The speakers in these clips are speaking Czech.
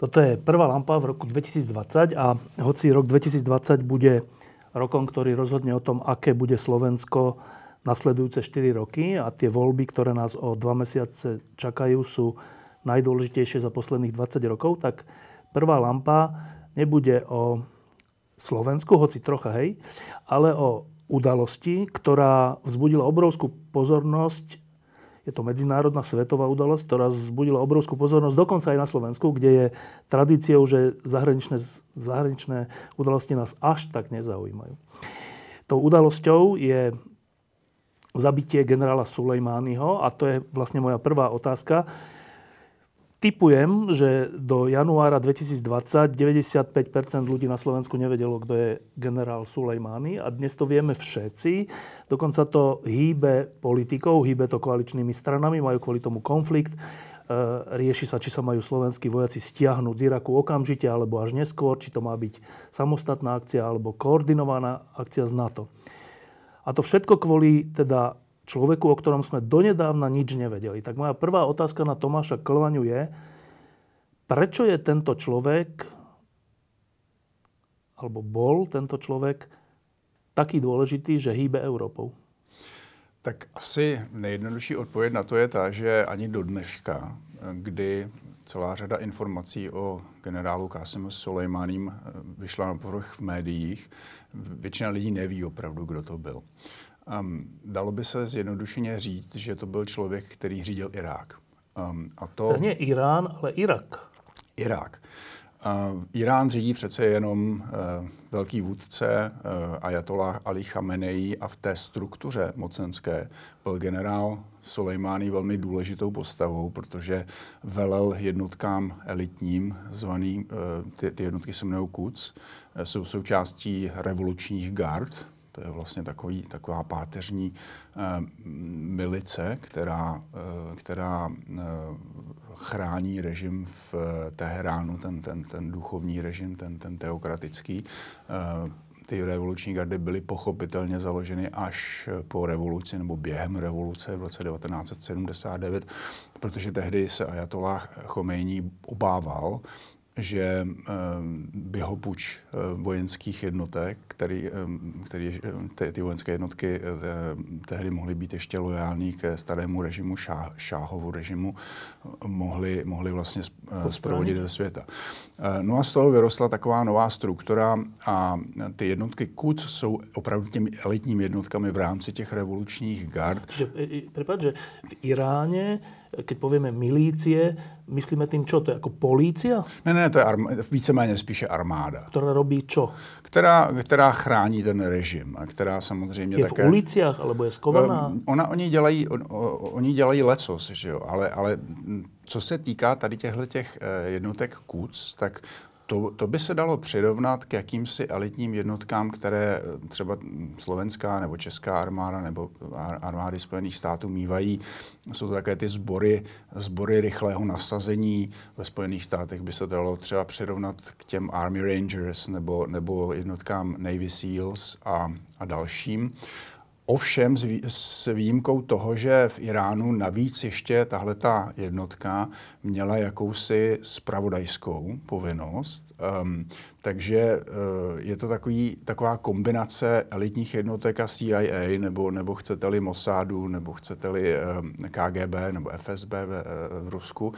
Toto je prvá lampa v roku 2020 a hoci rok 2020 bude rokom, ktorý rozhodne o tom, aké bude Slovensko nasledujúce 4 roky a tie voľby, ktoré nás o dva mesiace čakajú, sú najdôležitejšie za posledných 20 rokov, tak prvá lampa nebude o Slovensku, hoci trocha hej, ale o udalosti, ktorá vzbudila obrovskú pozornosť je to medzinárodná svetová udalosť, ktorá zbudila obrovskú pozornosť, dokonca aj na Slovensku, kde je tradíciou, že zahraničné, zahraničné udalosti nás až tak nezaujímajú. Tou udalosťou je zabitie generála Sulejmányho a to je vlastne moja prvá otázka. Typujem, že do januára 2020 95% ľudí na Slovensku nevedelo, kto je generál Sulejmány a dnes to vieme všetci. Dokonca to hýbe politikou, hýbe to koaličnými stranami, majú kvôli tomu konflikt. E, rieši sa, či sa majú slovenskí vojaci stiahnuť z Iraku okamžite alebo až neskôr, či to má byť samostatná akcia alebo koordinovaná akcia z NATO. A to všetko kvôli teda človeku, o ktorom sme donedávna nič nevedeli. Tak moja prvá otázka na Tomáša Klvaňu je, prečo je tento človek, alebo bol tento človek taký dôležitý, že hýbe Európou? Tak asi nejjednodušší odpověď na to je ta, že ani do dneška, kdy celá řada informací o generálu Kasimu Soleimaním vyšla na povrch v médiích, většina lidí neví opravdu, kdo to byl. Um, dalo by se zjednodušeně říct, že to byl člověk, který řídil Irák. Um, a to... Ne Irán, ale Irak. Irák. Uh, Irán řídí přece jenom uh, velký vůdce uh, Ayatollah Ali Khamenei a v té struktuře mocenské byl generál Soleimani velmi důležitou postavou, protože velel jednotkám elitním, zvaný, uh, ty, ty jednotky se Quds, uh, jsou součástí revolučních gard, to je vlastně takový, taková páteřní eh, milice, která, eh, která eh, chrání režim v eh, Teheránu, ten, ten, ten duchovní režim, ten, ten teokratický. Ty revoluční gardy byly pochopitelně založeny až po revoluci nebo během revoluce v roce 1979, protože tehdy se Ayatollah Khomeini obával, že by ho puč eh, vojenských jednotek, který, eh, který, ty, ty vojenské jednotky eh, tehdy mohly být ještě lojální ke starému režimu, šá, šáhovu režimu, mohli, mohli vlastně zprovodit ze světa. No a z toho vyrostla taková nová struktura a ty jednotky KUC jsou opravdu těmi elitními jednotkami v rámci těch revolučních gard. Že, prepad, že v Iráně keď povieme milície, myslíme tým čo? To je jako polícia? Ne, ne, to je arm- víceméně spíše armáda. Která robí čo? Která, která chrání ten režim a která samozřejmě je také... v ulicích, alebo je skovaná? Ehm, ona, oni dělají, on, oni dělají lecos, že jo, ale, ale co se týká tady těchto těch eh, jednotek KUC, tak to, to by se dalo přirovnat k jakýmsi elitním jednotkám, které eh, třeba slovenská nebo česká armáda nebo armády Spojených států mývají. Jsou to také ty sbory, sbory rychlého nasazení. Ve Spojených státech by se dalo třeba přirovnat k těm Army Rangers nebo, nebo jednotkám Navy SEALs a, a dalším. Ovšem s výjimkou toho, že v Iránu navíc ještě tahle ta jednotka měla jakousi spravodajskou povinnost. Um, takže uh, je to takový, taková kombinace elitních jednotek a CIA, nebo, nebo chcete-li Mossadu, nebo chcete-li um, KGB nebo FSB v, v Rusku.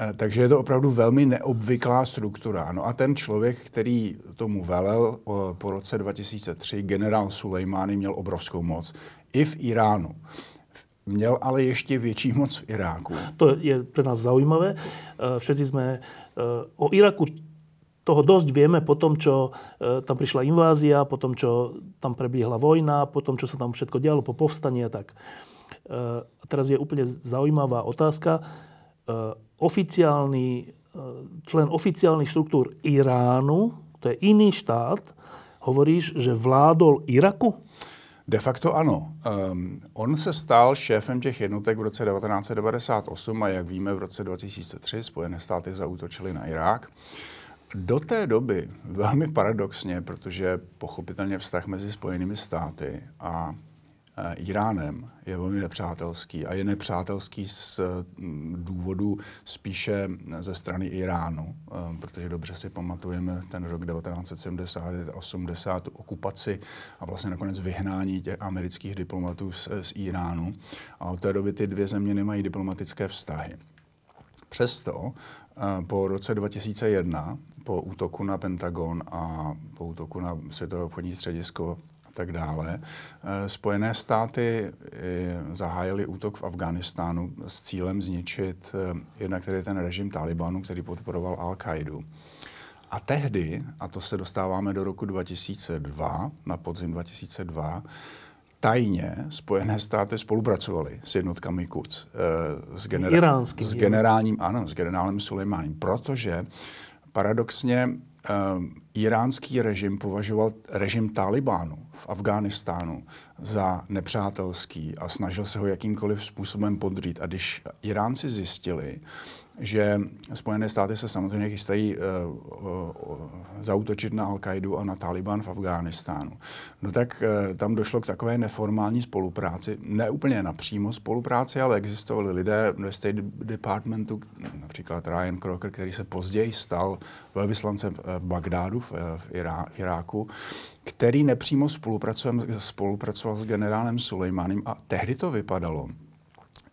Eh, takže je to opravdu velmi neobvyklá struktura. No a ten člověk, který tomu velel po roce 2003, generál Sulejmány, měl obrovskou moc. I v Iránu. Měl ale ještě větší moc v Iráku. To je pro nás zaujímavé. Eh, všetci jsme eh, o Iraku toho dosť vieme po tom, čo tam prišla invázia, po tom, čo tam prebiehla vojna, po tom, čo sa tam všetko dialo, po povstaní a tak. A teraz je úplne zaujímavá otázka oficiálny, člen oficiálnych štruktúr Iránu, to je iný štát, hovoríš, že vládol Iraku? De facto ano. Um, on se stal šéfem těch jednotek v roce 1998 a jak víme v roce 2003 Spojené státy zautočily na Irák. Do té doby, velmi paradoxně, protože pochopitelně vztah mezi Spojenými státy a Eh, Iránem je velmi nepřátelský a je nepřátelský z mm, důvodu spíše ze strany Iránu, eh, protože dobře si pamatujeme ten rok 1970-80, okupaci a vlastně nakonec vyhnání těch amerických diplomatů z, z Iránu. A od té doby ty dvě země nemají diplomatické vztahy. Přesto eh, po roce 2001, po útoku na Pentagon a po útoku na Světové obchodní středisko tak dále. Eh, Spojené státy eh, zahájily útok v Afghánistánu s cílem zničit eh, jednak tedy ten režim Talibanu, který podporoval Al-Kaidu. A tehdy, a to se dostáváme do roku 2002, na podzim 2002, tajně Spojené státy spolupracovaly s jednotkami Quds. S, genera- s generálním, ano, s generálem Sulejmánem, protože paradoxně iránský režim považoval režim Talibánu v Afghánistánu za nepřátelský a snažil se ho jakýmkoliv způsobem podrít. A když Iránci zjistili, že Spojené státy se samozřejmě chystají uh, uh, zautočit na Al-Kaidu a na Taliban v Afghánistánu. No tak uh, tam došlo k takové neformální spolupráci, ne úplně napřímo spolupráci, ale existovali lidé ve State Departmentu, například Ryan Crocker, který se později stal velvyslancem v Bagdádu v, v, Irá, v Iráku, který nepřímo spolupracoval s generálem Sulejmanem a tehdy to vypadalo,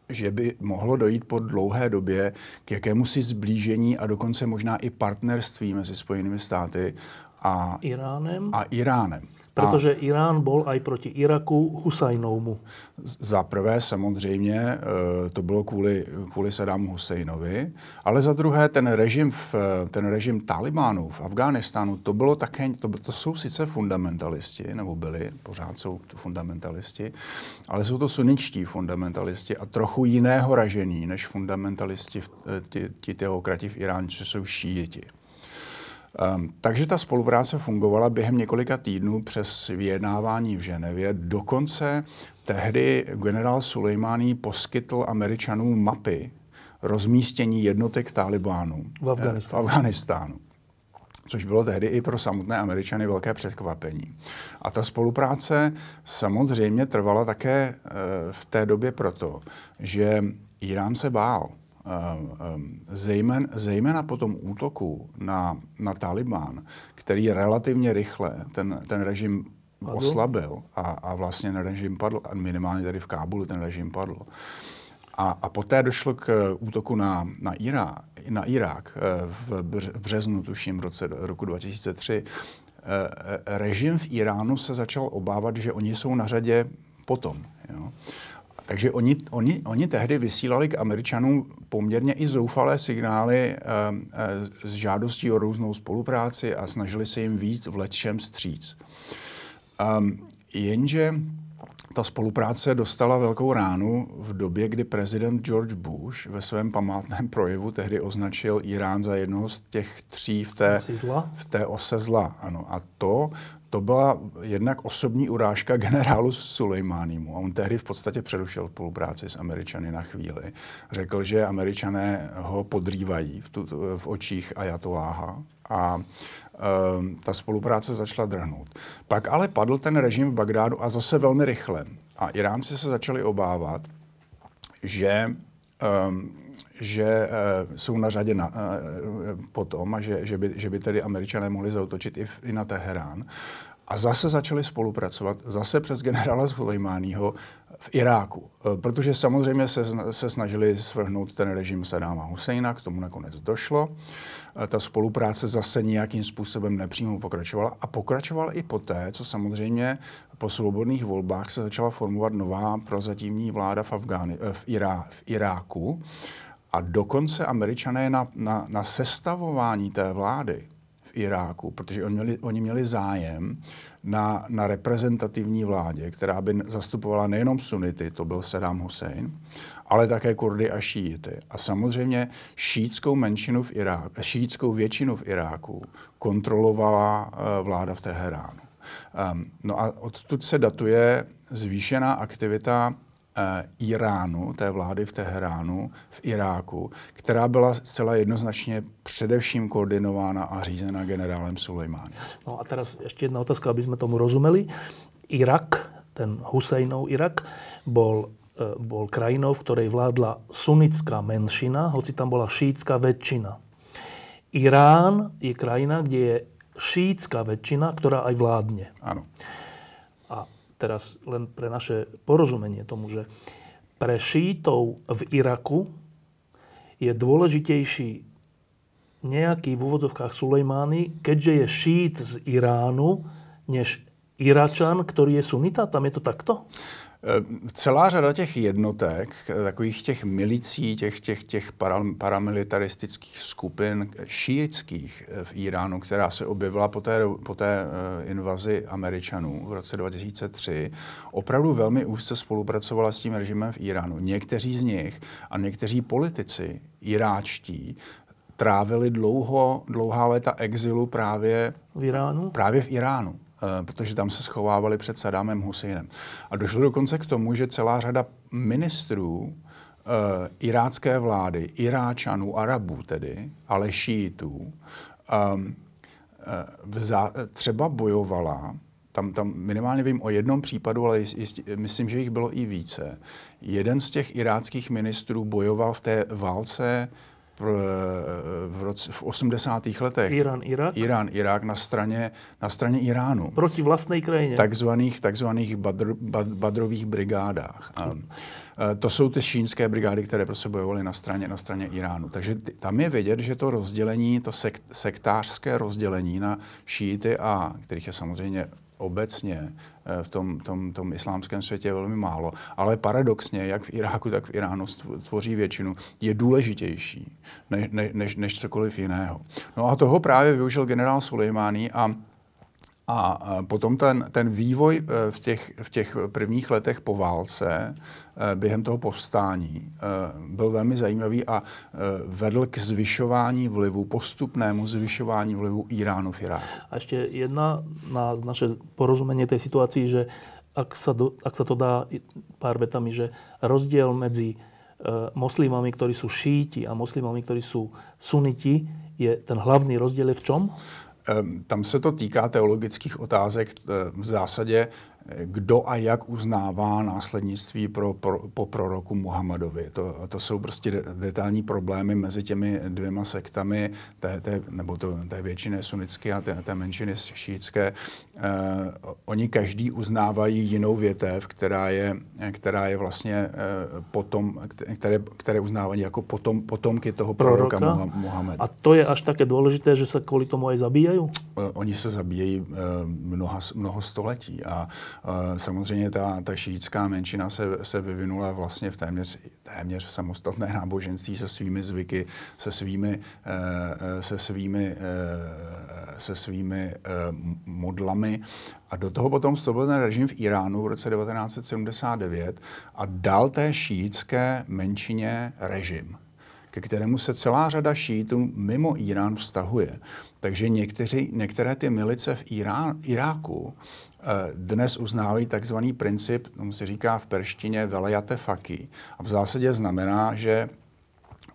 že by mohlo dojít po dlouhé době k jakémusi zblížení a dokonce možná i partnerství mezi Spojenými státy a Iránem. A Iránem. Protože a Irán bol aj proti Iraku Husajnovmu. Za prvé samozřejmě eh, to bylo kvůli, kvůli Saddamu Husajnovi, ale za druhé ten režim, v, ten režim Talibánu v Afghánistánu, to bylo také, to, to jsou sice fundamentalisti, nebo byli, pořád jsou fundamentalisti, ale jsou to suničtí fundamentalisti a trochu jiného ražení než fundamentalisti, eh, ti, ti teokrati v Iránu, co jsou šíjiti. Um, takže ta spolupráce fungovala během několika týdnů přes vyjednávání v Ženevě. Dokonce tehdy generál Sulejmání poskytl Američanům mapy rozmístění jednotek Talibánu v Afganistánu. v Afganistánu což bylo tehdy i pro samotné Američany velké překvapení. A ta spolupráce samozřejmě trvala také eh, v té době proto, že Irán se bál. Ehm, ehm, zejména, zejména po tom útoku na, na Taliban, který relativně rychle ten, ten režim padl? oslabil a, a vlastně ten režim padl, minimálně tady v Kábulu ten režim padl. A, a poté došlo k útoku na, na, Irá, na Irák eh, v březnu, tuším, v roce roku 2003. Eh, režim v Iránu se začal obávat, že oni jsou na řadě potom. Jo. Takže oni, oni, oni tehdy vysílali k Američanům poměrně i zoufalé signály e, e, s žádostí o různou spolupráci a snažili se jim víc v letšem stříc. Um, jenže ta spolupráce dostala velkou ránu v době, kdy prezident George Bush ve svém památném projevu tehdy označil Irán za jednoho z těch tří v té, v té ose zla. Ano. A to to byla jednak osobní urážka generálu Sulejmánimu. A on tehdy v podstatě přerušil spolupráci s Američany na chvíli. Řekl, že Američané ho podrývají v, tu, v očích Ajatoláha a um, ta spolupráce začala drhnout. Pak ale padl ten režim v Bagdádu a zase velmi rychle. A Iránci se začali obávat, že um, že uh, jsou na řadě na, uh, potom a že, že, by, že by tedy američané mohli zautočit i, v, i na Teherán. A zase začali spolupracovat, zase přes generála Sulejmáního v Iráku. Uh, protože samozřejmě se, se snažili svrhnout ten režim Sadáma Husejna, k tomu nakonec došlo. Ta spolupráce zase nějakým způsobem nepřímo pokračovala a pokračovala i poté, co samozřejmě po svobodných volbách se začala formovat nová prozatímní vláda v, Afgáni, v, Irá, v Iráku. A dokonce američané na, na, na sestavování té vlády v Iráku, protože oni měli, oni měli zájem na, na reprezentativní vládě, která by zastupovala nejenom sunity, to byl Saddam Hussein, ale také Kurdy a šíity. A samozřejmě šítskou menšinu v Iráku, šítskou většinu v Iráku kontrolovala eh, vláda v Teheránu. Ehm, no a odtud se datuje zvýšená aktivita Iránu, té vlády v Teheránu, v Iráku, která byla zcela jednoznačně především koordinována a řízena generálem Sulejmánem. No a teraz ještě jedna otázka, aby jsme tomu rozumeli. Irak, ten Husejnov Irak, bol, eh, bol krajinou, v ktorej vládla sunnická menšina, hoci tam bola šítska väčšina. Irán je krajina, kde je šítska väčšina, ktorá aj vládne. Ano teraz len pre naše porozumenie tomu, že pre šítov v Iraku je dôležitejší nejaký v úvodzovkách Sulejmány, keďže je šít z Iránu, než Iračan, ktorý je sunita? Tam je to takto? Eh, celá řada těch jednotek, takových těch milicí, těch, těch, těch paramilitaristických skupin šíjických eh, v Iránu, která se objevila po té, po té eh, invazi Američanů v roce 2003, opravdu velmi úzce spolupracovala s tím režimem v Iránu. Někteří z nich a někteří politici iráčtí trávili dlouho, dlouhá léta exilu právě v Iránu. Právě v Iránu. Eh, protože tam se schovávali před Sadámem Husejnem. A došlo dokonce k tomu, že celá řada ministrů uh, irácké vlády, Iráčanů, Arabů tedy, ale šítů, um, uh, třeba bojovala, tam, tam minimálně vím o jednom případu, ale jist, jist, myslím, že jich bylo i více. Jeden z těch iráckých ministrů bojoval v té válce v, roce, v 80. letech. Irán, Irak? Irán, Irák na straně, na straně Iránu. Proti vlastní krajině. Takzvaných, takzvaných badr, bad, badrových brigádách. A, to jsou ty šínské brigády, které prostě bojovaly na straně, na straně Iránu. Takže tam je vidět, že to rozdělení, to sekt, sektářské rozdělení na šíty a, kterých je samozřejmě obecně eh, v tom, tom, tom islámském světě velmi málo. Ale paradoxně, jak v Iráku, tak v Iránu tvoří většinu, je důležitější než, než, než cokoliv jiného. No a toho právě využil generál Sulejmání a a potom ten, ten vývoj eh, v těch, v těch prvních letech po válce, eh, během toho povstání, eh, byl velmi zajímavý a vedl k zvyšování vlivu, postupnému zvyšování vlivu Iránu v Iráku. A ještě jedna na naše porozumění té situaci, že ak sa, do, ak sa to dá pár vetami, že rozdiel medzi moslimami, ktorí sú šíti a moslimami, ktorí sú suniti, je ten hlavný rozdiel je v čom? Ehm, tam se to týká teologických otázek v zásadě kdo a jak uznává následnictví pro, pro, po proroku Muhammadovi. To, to jsou prostě detailní problémy mezi těmi dvěma sektami, té, té, nebo to, té většiny sunnické a té, té menšiny šítské. Eh, oni každý uznávají jinou větev, která je, která je vlastně eh, potom, které, které uznávají jako potom, potomky toho proroka, proroka Muhammada. A to je až také důležité, že se kvůli tomu aj zabíjají? Eh, oni se zabíjejí eh, mnoha, mnoho století a Samozřejmě ta, ta šítská menšina se, se vyvinula vlastně v téměř, téměř v samostatné náboženství se svými zvyky, se svými, eh, eh, se svými, eh, se svými modlami. A do toho potom vstoupil ten režim v Iránu v roce 1979 a dal té šítské menšině režim ke kterému se celá řada šítů mimo Irán vztahuje. Takže někteří, některé ty milice v Irán, Iráku Eh, dnes uznávají takzvaný princip, tomu se říká v perštině velejate faky. A v zásadě znamená, že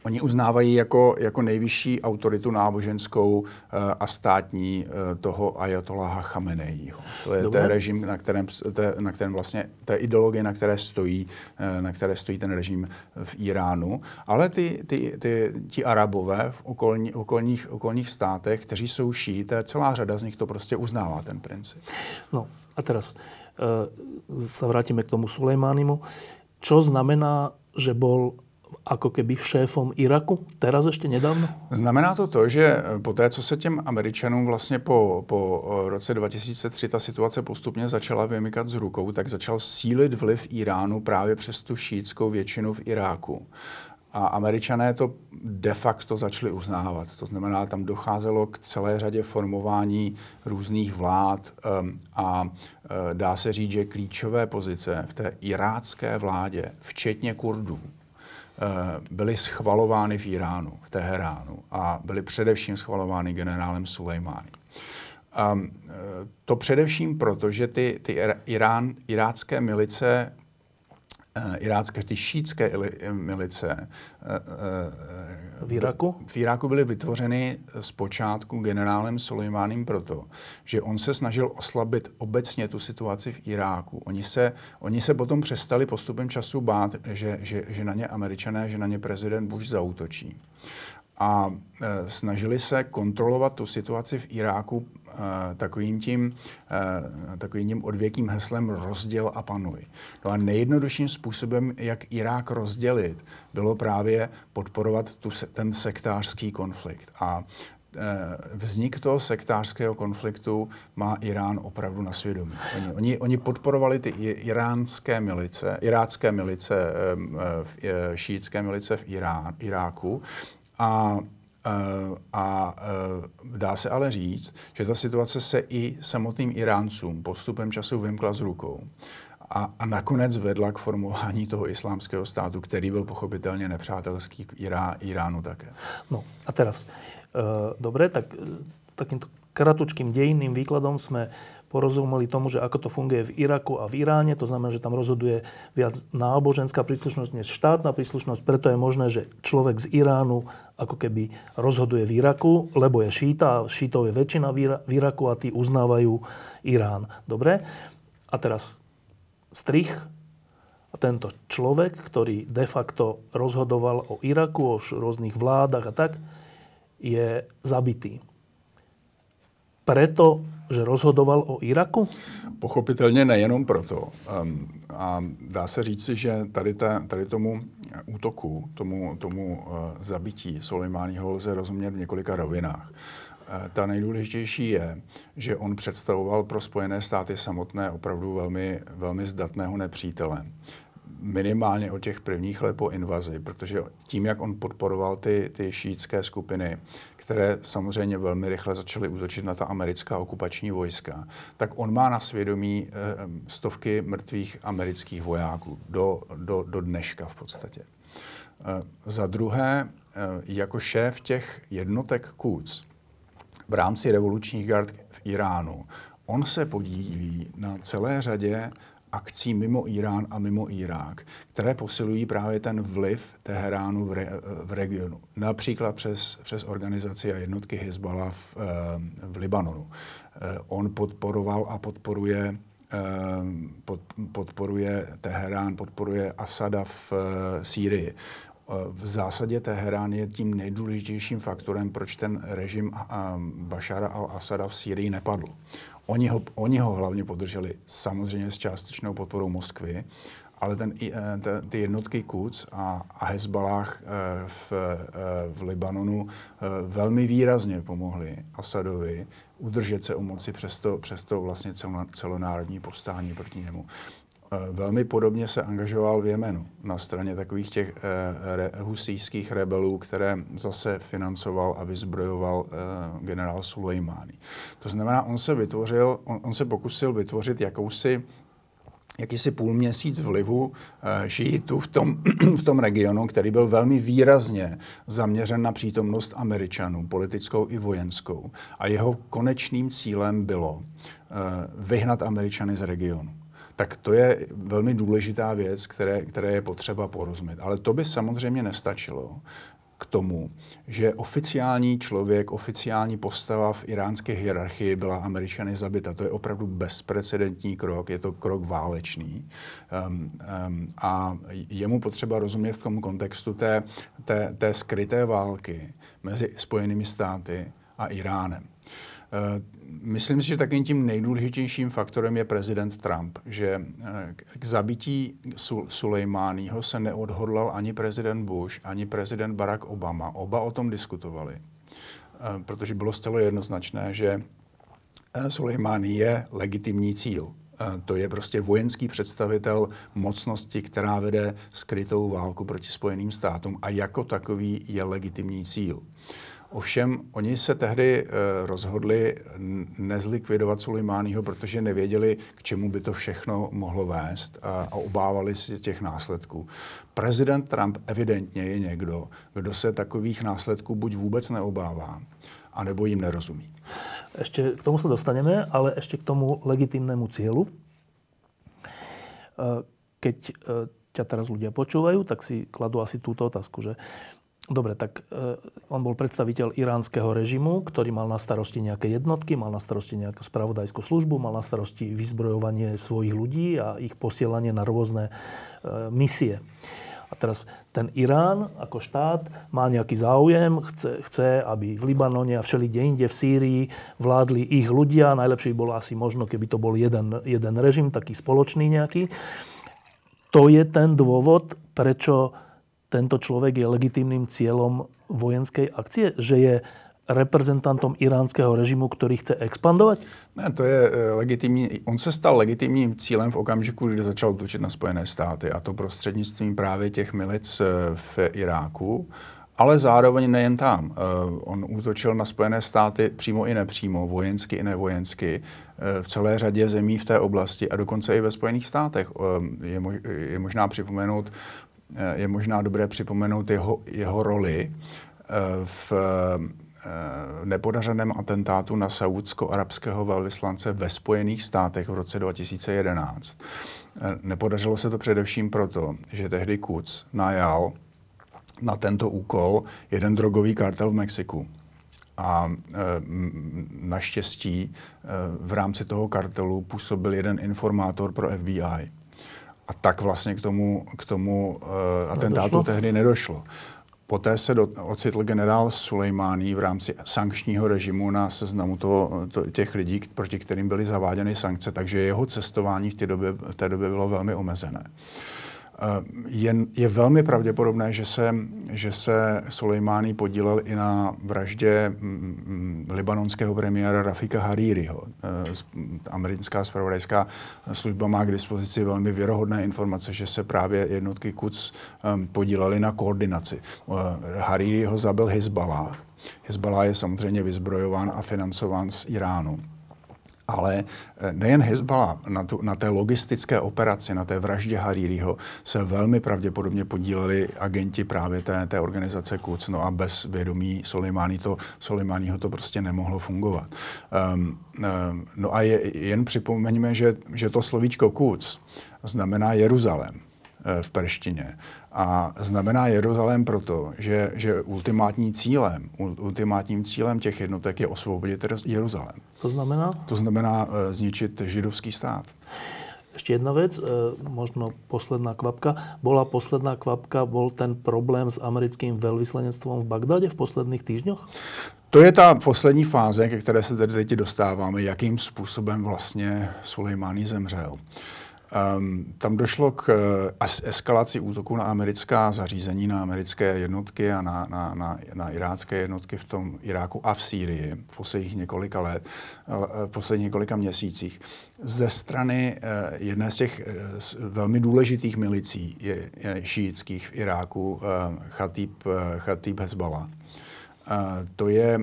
Oni uznávají jako, jako nejvyšší autoritu náboženskou uh, a státní uh, toho ajatoláha Chamenejího. To je ten režim, na kterém, te, na kterém vlastně, té ideologie, na které stojí, uh, na které stojí ten režim v Iránu. Ale ty, ty, ty, ti arabové v okolní, okolních, okolních státech, kteří jsou šíité, celá řada z nich to prostě uznává, ten princip. No a teraz uh, sa vrátime k tomu Sulejmánimu. Čo znamená, že bol ako keby šéfom Iraku, teraz ještě nedávno? Znamená to to, že po té, co se těm Američanům vlastně po, po roce 2003 ta situace postupně začala vymykat z rukou, tak začal sílit vliv Iránu právě přes tu šítskou většinu v Iráku. A američané to de facto začali uznávat. To znamená, tam docházelo k celé řadě formování různých vlád a uh, dá se říct, že klíčové pozice v té irácké vládě, včetně Kurdů, byly schvalovány v Iránu, v Teheránu a byly především schvalovány generálem Sulejmány. A to především proto, že ty, ty Irán, irácké milice Eh, irácké, ty šítské milice eh, eh, v Iraku? V Iráku byly vytvořeny zpočátku generálem Sulejmánem proto, že on se snažil oslabit obecně tu situaci v Iráku. Oni se, oni se potom přestali postupem času bát, že, že, že na ně američané, že na ně prezident Bush zautočí a e, snažili se kontrolovat tu situaci v Iráku takovým tím, e, takovým tím odvěkým heslem rozděl a panuj. No a nejjednodušším způsobem, jak Irák rozdělit, bylo právě podporovat tu, ten sektářský konflikt. A vznik toho sektářského konfliktu má Irán opravdu na svědomí. Oni, oni, oni podporovali ty iránské milice, irácké milice, šítské milice v Irán, Iráku a a eh, dá se ale říct, že ta situace se i samotným Iráncům postupem času vymkla z rukou. A, a nakonec vedla k formování toho islámského státu, který byl pochopitelně nepřátelský k Irá, Iránu také. No a teraz, e, dobre, tak takýmto kratučkým dejinným výkladom sme porozumeli tomu, že ako to funguje v Iraku a v Iráne. To znamená, že tam rozhoduje viac náboženská príslušnosť než štátna príslušnosť. Preto je možné, že človek z Iránu ako keby rozhoduje v Iraku, lebo je šíta a šítov je väčšina v Iraku a tí uznávajú Irán. Dobre? A teraz strich a tento človek, ktorý de facto rozhodoval o Iraku, o rôznych vládach a tak, je zabitý. Preto že rozhodoval o Iraku? Pochopitelně nejenom proto. A dá se říci, že tady, ta, tady tomu útoku, tomu, tomu uh, zabití Soleimányho lze rozumět v několika rovinách. Uh, ta nejdůležitější je, že on představoval pro Spojené státy samotné opravdu velmi, velmi zdatného nepřítele minimálně od těch prvních let po invazi, protože tím, jak on podporoval ty, ty šítské skupiny, které samozřejmě velmi rychle začaly útočit na ta americká okupační vojska, tak on má na svědomí eh, stovky mrtvých amerických vojáků do, do, do dneška v podstatě. Eh, za druhé, eh, jako šéf těch jednotek Quds v rámci revolučních gard v Iránu, on se podílí na celé řadě akcí mimo Irán a mimo Irák, které posilují právě ten vliv Teheránu v, re, v regionu. Například přes, přes organizaci a jednotky Hezbollah v, eh, v Libanonu. Eh, on podporoval a podporuje eh, pod, podporuje Teherán, podporuje Asada v Sýrii. V zásadě Teherán je tím nejdůležitějším faktorem, proč ten režim Bašara al-Asada v Sýrii nepadl. Oni ho, oni ho hlavně podrželi samozřejmě s částečnou podporou Moskvy, ale ten, eh, ty jednotky Quds a, a Hezbalách eh, v, eh, v Libanonu velmi výrazně pomohli Asadovi udržet se u moci přes to, přes to vlastně celonárodní povstání proti němu. Eh, velmi podobně se angažoval v Jemenu na straně takových těch eh, husijských rebelů, které zase financoval a vyzbrojoval eh, generál Sulejmány. To znamená, on se vytvořil, on, on se pokusil vytvořit jakousi jakýsi půl měsíc vlivu šíitů v tom, v tom regionu, který byl velmi výrazně zaměřen na přítomnost Američanů, politickou i vojenskou. A jeho konečným cílem bylo vyhnat Američany z regionu tak to je velmi důležitá věc, které, které je potřeba porozumět. Ale to by samozřejmě nestačilo k tomu, že oficiální člověk, oficiální postava v iránské hierarchii byla Američany zabita. To je opravdu bezprecedentní krok, je to krok válečný. Um, um, a je mu potřeba rozumět v tom kontextu té, té, té skryté války mezi Spojenými státy a Iránem. Uh, myslím si, že takým tím nejdůležitějším faktorem je prezident Trump, že eh, k zabití Sulejmányho se neodhodlal ani prezident Bush, ani prezident Barack Obama. Oba o tom diskutovali, eh, protože bylo zcela jednoznačné, že eh, Sulejmání je legitimní cíl. To je prostě vojenský představitel mocnosti, která vede skrytou válku proti Spojeným státům a jako takový je legitimní cíl. Ovšem, oni se tehdy rozhodli nezlikvidovat Sulejmányho, protože nevěděli, k čemu by to všechno mohlo vést a, a obávali si těch následků. Prezident Trump evidentně je někdo, kdo se takových následků buď vůbec neobává, anebo jim nerozumí. Ešte k tomu sa dostaneme, ale ešte k tomu legitimnému cieľu. E, keď e, ťa teraz ľudia počúvajú, tak si kladú asi túto otázku, že Dobre, tak e, on bol predstaviteľ iránskeho režimu, ktorý mal na starosti nejaké jednotky, mal na starosti nejakú spravodajskú službu, mal na starosti vyzbrojovanie svojich ľudí a ich posielanie na rôzne misie. A teraz ten Irán ako štát má nejaký záujem, chce, chce, aby v Libanone a všeli inde v Sýrii vládli ich ľudia. Najlepšie by bolo asi možno, keby to bol jeden, jeden režim, taký spoločný nejaký. To je ten dôvod, prečo tento človek je legitímnym cieľom vojenskej akcie? Že je reprezentantom iránského režimu, který chce expandovat? Ne, to je eh, legitimní. On se stal legitimním cílem v okamžiku, kdy začal útočit na Spojené státy a to prostřednictvím právě těch milic eh, v Iráku. Ale zároveň nejen tam. Eh, on útočil na Spojené státy přímo i nepřímo, vojensky i nevojensky, v celé řadě zemí v té oblasti a dokonce i ve Spojených státech. Je, možná připomenout, je možná dobré připomenout jeho, jeho roli v Eh, nepodařeném atentátu na saudsko-arabského velvyslance ve Spojených státech v roce 2011. Eh, nepodařilo se to především proto, že tehdy Kuc najal na tento úkol jeden drogový kartel v Mexiku. A e, naštěstí e, v rámci toho kartelu působil jeden informátor pro FBI. A tak vlastně k tomu, k tomu e, atentátu nedošlo? tehdy nedošlo. Poté se do, ocitl generál Sulejmání v rámci sankčního režimu na seznamu toho, to, těch lidí, proti kterým byly zaváděny sankce, takže jeho cestování v té době, v té době bylo velmi omezené. Eh, je, je velmi pravděpodobné, že se, že se Soleimani podílel i na vraždě mm, mm, libanonského premiéra Rafika Haririho. Eh, americká spravodajská služba má k dispozici velmi věrohodné informace, že se právě jednotky Quds eh, podílely na koordinaci. Haririho zabil Hezbalah. Hezbalah je samozřejmě vyzbrojován a financován z Iránu. Ale eh, nejen Hezbollah na, tu, na té logistické operaci, na té vraždě Haririho se velmi pravděpodobně podíleli agenti právě té, té organizace Quds. No a bez vědomí Soleimani to, Soleimaniho to prostě nemohlo fungovat. Um, um, no a je, jen připomeňme, že, že to slovíčko Quds znamená Jeruzalém v perštině. A znamená Jeruzalém proto, že, že ultimátní cílem, ultimátním cílem těch jednotek je osvobodit Jeruzalém. To znamená? To znamená uh, zničit židovský stát. Ještě jedna věc, uh, možno posledná kvapka. Bola posledná kvapka, bol ten problém s americkým velvyslanectvom v Bagdadě v posledních týždňoch? To je ta poslední fáze, ke které se tedy teď dostáváme, jakým způsobem vlastně Sulejmání zemřel. Uh, Um, tam došlo k uh, eskalaci útoku na americká zařízení, na americké jednotky a na, na, na, na irácké jednotky v tom Iráku a v Sýrii v posledních několika let, uh, v posledních několika měsících. Ze strany uh, jedné z těch uh, velmi důležitých milicí je, je šíitských v Iráku, uh, Chatib, uh, Hezbollah to je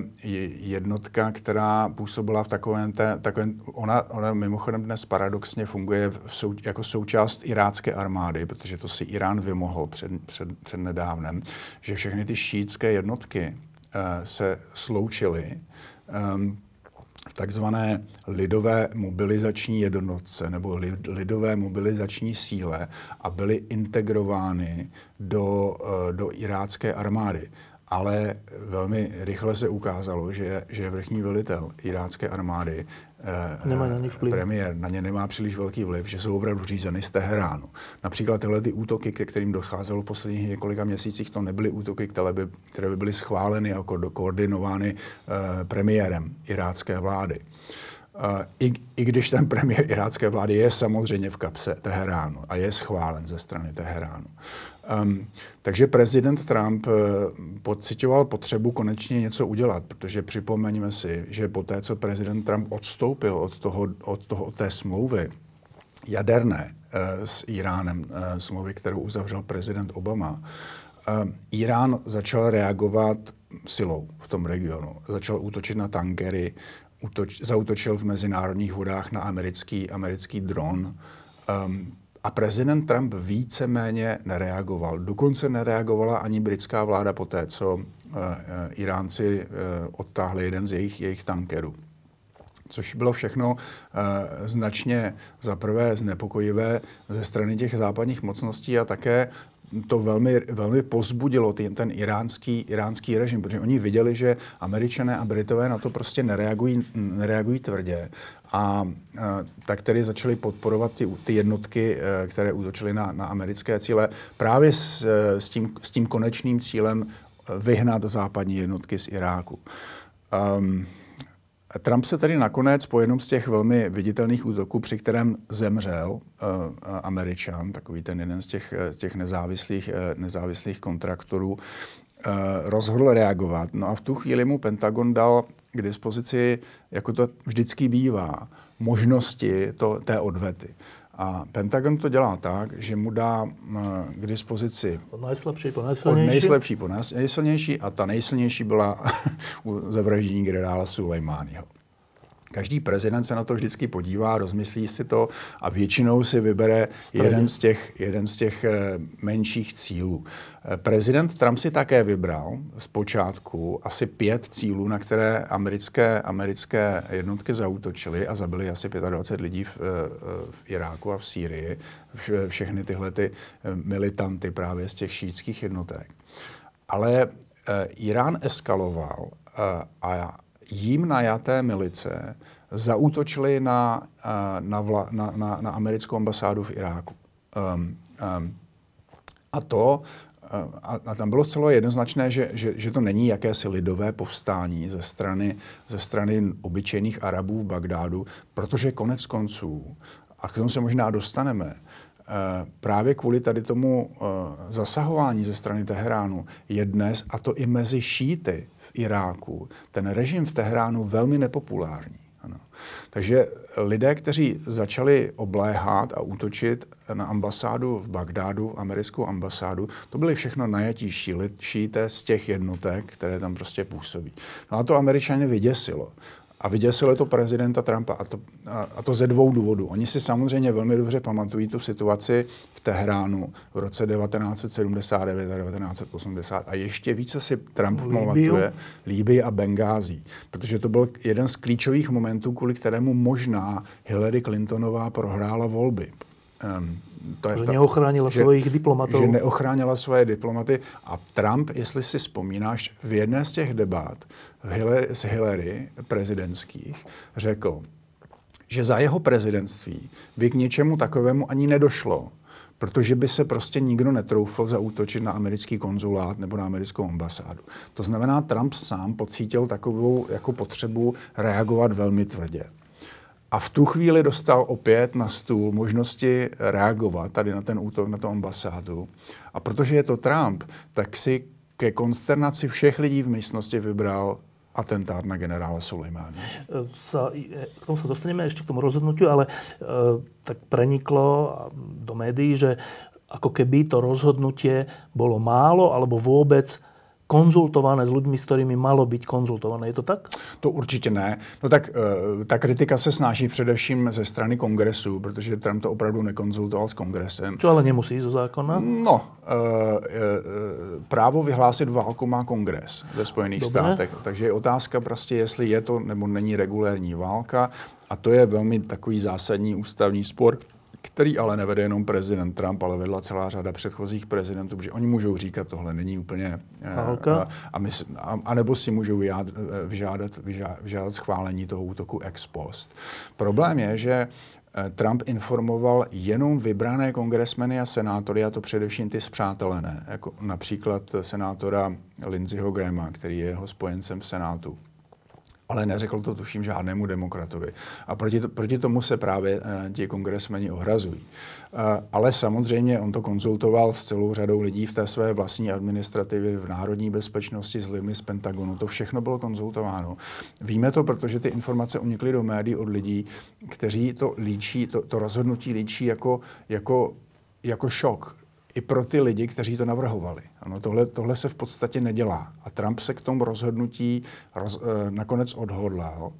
jednotka, která působila v takovém, té, takovém ona, ona mimochodem dnes paradoxně funguje v sou, jako součást irácké armády, protože to si Irán vymohl před, před, před nedávnem, že všechny ty šítské jednotky uh, se sloučily um, v takzvané lidové mobilizační jednotce nebo lidové mobilizační síle a byly integrovány do, uh, do irácké armády ale velmi rychle se ukázalo, že, že vrchní velitel irácké armády, eh, nemá na premiér, na ně nemá příliš velký vliv, že jsou opravdu řízeny z Teheránu. Například tyhle ty útoky, ke kterým docházelo v posledních několika měsících, to nebyly útoky, které by, které by byly schváleny jako koordinovány eh, premiérem irácké vlády. Uh, i, I když ten premiér irácké vlády je samozřejmě v kapse Teheránu a je schválen ze strany Teheránu. Um, takže prezident Trump uh, pocitoval potřebu konečně něco udělat, protože připomeňme si, že po té, co prezident Trump odstoupil od, toho, od, toho, od té smlouvy jaderné uh, s Iránem, uh, smlouvy, kterou uzavřel prezident Obama, Irán začal reagovat silou v tom regionu. Začal útočit na tankery, útoč, zautočil v mezinárodních vodách na americký, americký dron. Um, a prezident Trump víceméně nereagoval. Dokonce nereagovala ani britská vláda po té, co uh, Iránci uh, odtáhli jeden z jejich, jejich tankerů. Což bylo všechno značně zaprvé znepokojivé ze strany těch západních mocností a také to velmi, velmi pozbudilo ten, ten iránský, iránský režim, protože oni viděli, že američané a britové na to prostě nereagují, nereagují tvrdě. A, a tak tedy začali podporovat ty, ty jednotky, e, které útočily na, na americké cíle, právě s, s, tím, s tím konečným cílem vyhnat západní jednotky z Iráku. Um, Trump se tedy nakonec po jednom z těch velmi viditelných útoků, při kterém zemřel uh, Američan, takový ten jeden z těch, z těch nezávislých, nezávislých kontraktorů, uh, rozhodl reagovat. No a v tu chvíli mu Pentagon dal k dispozici, jako to vždycky bývá, možnosti to, té odvety. A Pentagon to dělá tak, že mu dá k dispozici od nejslabší po nejsilnější. Od nejslabší po nejsilnější a ta nejsilnější byla u zavraždění generála Sulejmányho. Každý prezident se na to vždycky podívá, rozmyslí si to a většinou si vybere jeden z, těch, jeden z těch eh, menších cílů. Eh, prezident Trump si také vybral z počátku asi pět cílů, na které americké, americké jednotky zautočily a zabili asi 25 lidí v, eh, v Iráku a v Sýrii. Všechny tyhle ty militanty právě z těch šítských jednotek. Ale Irán eskaloval a jím najaté milice zaútočily na, na, vla, na, na, na americkou ambasádu v Iráku. Um, um, a to a, a tam bylo zcela jednoznačné, že, že, že to není jakési lidové povstání ze strany, ze strany obyčejných Arabů v Bagdádu, protože konec konců, a k tomu se možná dostaneme, právě kvůli tady tomu zasahování ze strany Teheránu je dnes, a to i mezi šíty v Iráku, ten režim v Teheránu velmi nepopulární. Ano. Takže lidé, kteří začali obléhat a útočit na ambasádu v Bagdádu, americkou ambasádu, to byly všechno najatí šíté z těch jednotek, které tam prostě působí. No a to američany vyděsilo. A vyděsilo to prezidenta Trumpa. A to, a, a to ze dvou důvodů. Oni si samozřejmě velmi dobře pamatují tu situaci v Tehránu v roce 1979 a 1980. A ještě více si Trump pamatuje Líbii a Bengází. Protože to byl jeden z klíčových momentů, kvůli kterému možná Hillary Clintonová prohrála volby. Um, to je že ta, neochránila že, svojich diplomatů. Že neochránila svoje diplomaty. A Trump, jestli si vzpomínáš, v jedné z těch debat Hillary, z Hillary prezidentských řekl, že za jeho prezidentství by k něčemu takovému ani nedošlo, protože by se prostě nikdo netroufl zaútočit na americký konzulát nebo na americkou ambasádu. To znamená, Trump sám pocítil takovou jako potřebu reagovat velmi tvrdě. A v tu chvíli dostal opět na stůl možnosti reagovat tady na ten útok na tu ambasádu. A protože je to Trump, tak si ke konsternaci všech lidí v místnosti vybral atentát na generála Sulejmána. K tomu sa dostaneme ešte k tomu rozhodnutiu, ale e, tak preniklo do médií, že ako keby to rozhodnutie bolo málo alebo vôbec konzultované s lidmi, s kterými malo být konzultované. Je to tak? To určitě ne. No tak uh, ta kritika se snáší především ze strany kongresu, protože Trump to opravdu nekonzultoval s kongresem. Čo ale nemusí zo zákona? No, uh, uh, právo vyhlásit válku má kongres ve Spojených Dobre. státech. Takže je otázka prostě, jestli je to nebo není regulérní válka. A to je velmi takový zásadní ústavní spor který ale nevede jenom prezident Trump, ale vedla celá řada předchozích prezidentů, protože oni můžou říkat, tohle není úplně... Válka. A, a, my, a, a nebo si můžou vyjád, vyžádat, vyžádat, vyžádat schválení toho útoku ex post. Problém je, že eh, Trump informoval jenom vybrané kongresmeny a senátory, a to především ty zpřátelené, jako například senátora Lindseyho Grahama, který je jeho spojencem v Senátu ale neřekl to tuším žádnému demokratovi. A proti, to, proti tomu se právě uh, ti kongresmeni ohrazují. Uh, ale samozřejmě on to konzultoval s celou řadou lidí v té své vlastní administrativě, v národní bezpečnosti, s lidmi z Pentagonu. To všechno bylo konzultováno. Víme to, protože ty informace unikly do médií od lidí, kteří to líčí, to, to rozhodnutí líčí jako, jako, jako šok i pro ty lidi, kteří to navrhovali. Ano, tohle, tohle se v podstatě nedělá. A Trump se k tomu rozhodnutí roz, eh, nakonec odhodlal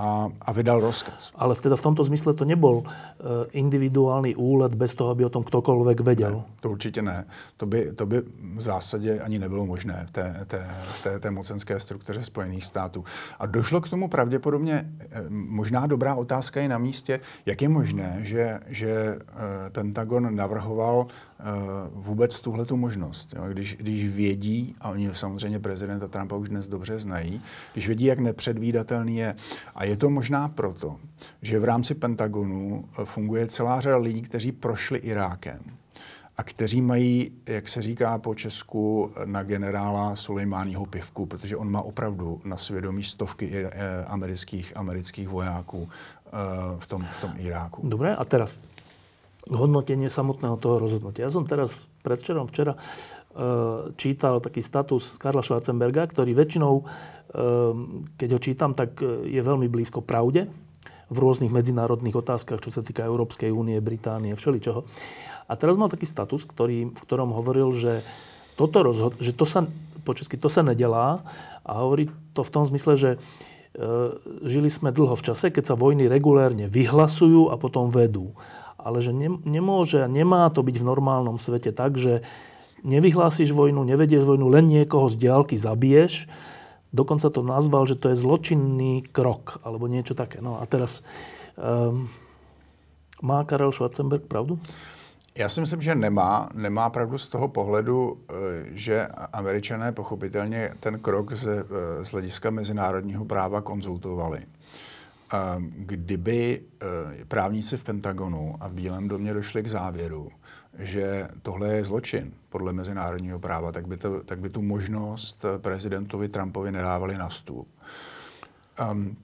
a, a vydal rozkaz. Ale teda v tomto zmysle to nebol eh, individuální úlet bez toho, aby o tom ktokoľvek věděl. Ne, to určitě ne. To by, to by v zásadě ani nebylo možné v té, té, té, té mocenské struktuře Spojených států. A došlo k tomu pravděpodobně, eh, možná dobrá otázka je na místě, jak je možné, že, že eh, Pentagon navrhoval vůbec tuhle tu možnost. Jo? Když, když vědí, a oni samozřejmě prezidenta Trumpa už dnes dobře znají, když vědí, jak nepředvídatelný je. A je to možná proto, že v rámci Pentagonu eh, funguje celá řada lidí, kteří prošli Irákem a kteří mají, jak se říká po Česku, na generála Sulejmányho pivku, protože on má opravdu na svědomí stovky eh, amerických, amerických vojáků eh, v tom, v tom Iráku. Dobré, a teraz hodnotenie samotného toho rozhodnutia. Ja som teraz predvčerom, včera čítal taký status Karla Schwarzenberga, ktorý väčšinou Ehm, keď ho čítam, tak e, je veľmi blízko pravde v rôznych medzinárodných otázkach, čo sa týka Európskej únie, Británie, všeličoho. A teraz mal taký status, ktorý, v ktorom hovoril, že, toto rozhod- že to sa, po česky, to sa nedelá a hovorí to v tom zmysle, že žili sme dlho v čase, keď sa vojny regulérne vyhlasujú a potom vedú. Ale že ne, nemôže a nemá to byť v normálnom svete tak, že nevyhlásíš vojnu, nevedieš vojnu, len niekoho z diálky zabiješ, Dokonca to nazval, že to je zločinný krok, alebo niečo také. No a teraz, um, má Karel Schwarzenberg pravdu? Já si myslím, že nemá. Nemá pravdu z toho pohledu, eh, že američané pochopitelně ten krok z, eh, z hlediska mezinárodního práva konzultovali. Kdyby eh, právníci v Pentagonu a v Bílém domě došli k závěru, že tohle je zločin podle mezinárodního práva, tak by, to, tak by tu možnost prezidentovi Trumpovi nedávali na stůl. Um,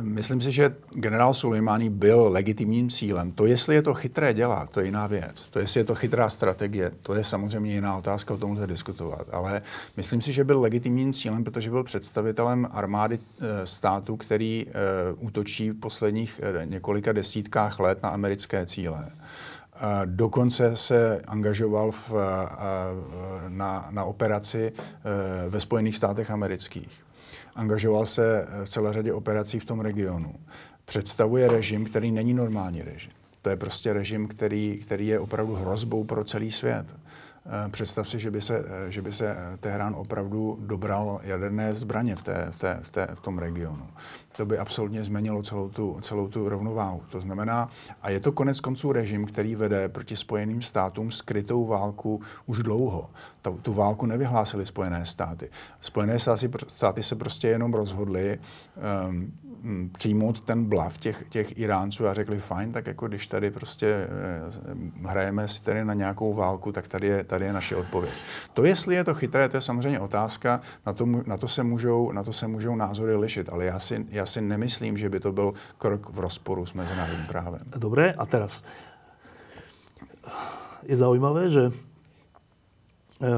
Myslím si, že generál Sulejmání byl legitimním cílem. To, jestli je to chytré dělat, to je jiná věc. To, jestli je to chytrá strategie, to je samozřejmě jiná otázka, o tom lze diskutovat. Ale myslím si, že byl legitimním cílem, protože byl představitelem armády e, státu, který e, útočí v posledních e, několika desítkách let na americké cíle. Dokonce se angažoval v, na, na operaci ve Spojených státech amerických. Angažoval se v celé řadě operací v tom regionu. Představuje režim, který není normální režim. To je prostě režim, který, který je opravdu hrozbou pro celý svět. E, představ si, že by se, že by se Teherán opravdu dobral jaderné zbraně v, té, v, té, v, té, v tom regionu to by absolutně změnilo celou tu, celou tu rovnováhu. To znamená, a je to konec konců režim, který vede proti Spojeným státům skrytou válku už dlouho. Tu, tu válku nevyhlásily Spojené státy. Spojené státy, státy se prostě jenom rozhodly um, přijmout ten blav těch, těch Iránců a řekli, fajn, tak jako když tady prostě eh, hrajeme si tady na nějakou válku, tak tady je, tady je naše odpověď. To, jestli je to chytré, to je samozřejmě otázka, na to, na to, se, můžou, na to se můžou názory lišit, ale já si, já si nemyslím, že by to byl krok v rozporu s mezinárodním právem. Dobré, a teraz je zaujímavé, že eh,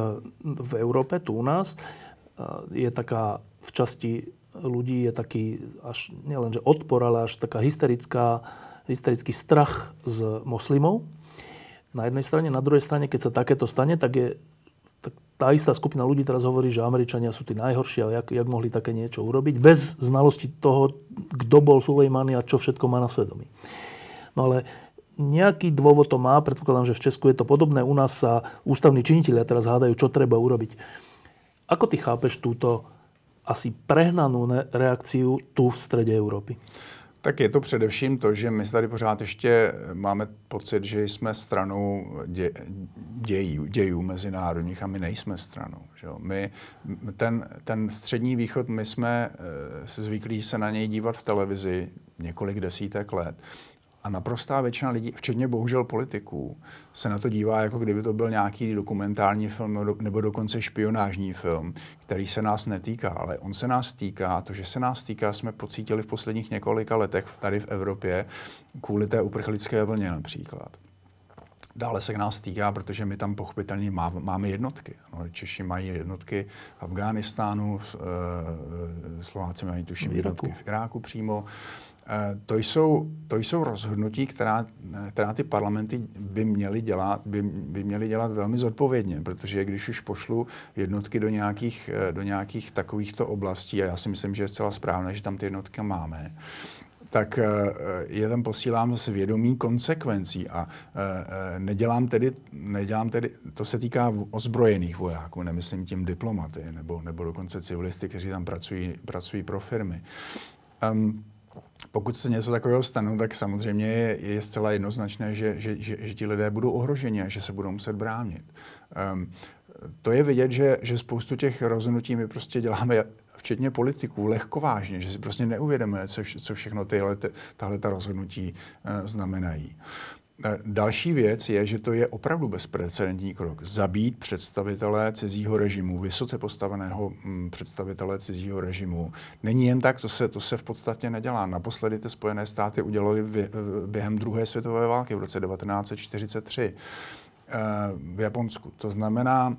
v Európe, tu u nás, eh, je taká v časti ľudí je taký až nielen, že odpor, ale až taká hysterická, hysterický strach z moslimov. Na jednej strane, na druhej strane, keď sa takéto stane, tak je tak tá istá skupina ľudí teraz hovorí, že Američania sú tí najhorší a jak, jak mohli také niečo urobiť, bez znalosti toho, kto bol Sulejmany a čo všetko má na svedomí. No ale nejaký dôvod to má, predpokladám, že v Česku je to podobné. U nás sa ústavní činiteľia teraz hádajú, čo treba urobiť. Ako ty chápeš túto asi prehnanú reakciu tu v strede Európy? Tak je to především to, že my tady pořád ještě máme pocit, že jsme stranou dě, dějů, dějů mezinárodních a my nejsme stranou. Že jo? My, ten, ten střední východ, my jsme eh, se zvyklí se na něj dívat v televizi několik desítek let a naprostá většina lidí, včetně bohužel politiků, se na to dívá, jako kdyby to byl nějaký dokumentární film nebo dokonce špionážní film, který se nás netýká, ale on se nás týká. To, že se nás týká, jsme pocítili v posledních několika letech tady v Evropě kvůli té uprchlické vlně například. Dále se k nás týká, protože my tam pochopitelně máme jednotky. No, Češi mají jednotky v Afghánistánu, Slováci mají tuším jednotky v Iráku přímo. Eh, to jsou, to jsou rozhodnutí, která, která ty parlamenty by měly, dělat, by, by měly dělat velmi zodpovědně, protože když už pošlu jednotky do nějakých, eh, do nějakých takovýchto oblastí, a já si myslím, že je zcela správné, že tam ty jednotky máme, tak eh, je tam posílám zase vědomí konsekvencí a nedělám tedy, nedělám tedy, to se týká ozbrojených vojáků, nemyslím tím diplomaty nebo, nebo dokonce civilisty, kteří tam pracují, pracují pro firmy. Um, pokud se něco takového stane, tak samozřejmě je, je zcela jednoznačné, že, že, že, že ti lidé budou ohroženi a že se budou muset bránit. Um, to je vidět, že, že spoustu těch rozhodnutí my prostě děláme, včetně politiků, lehkovážně, že si prostě neuvědomuje, co, co všechno tyhle, tahle ta rozhodnutí uh, znamenají. Eh, další věc je, že to je opravdu bezprecedentní krok. Zabít představitele cizího režimu, vysoce postaveného mm, představitele cizího režimu. Není jen tak, to se, to se v podstatě nedělá. Naposledy ty Spojené státy udělali eh, během druhé světové války v roce 1943 eh, v Japonsku. To znamená,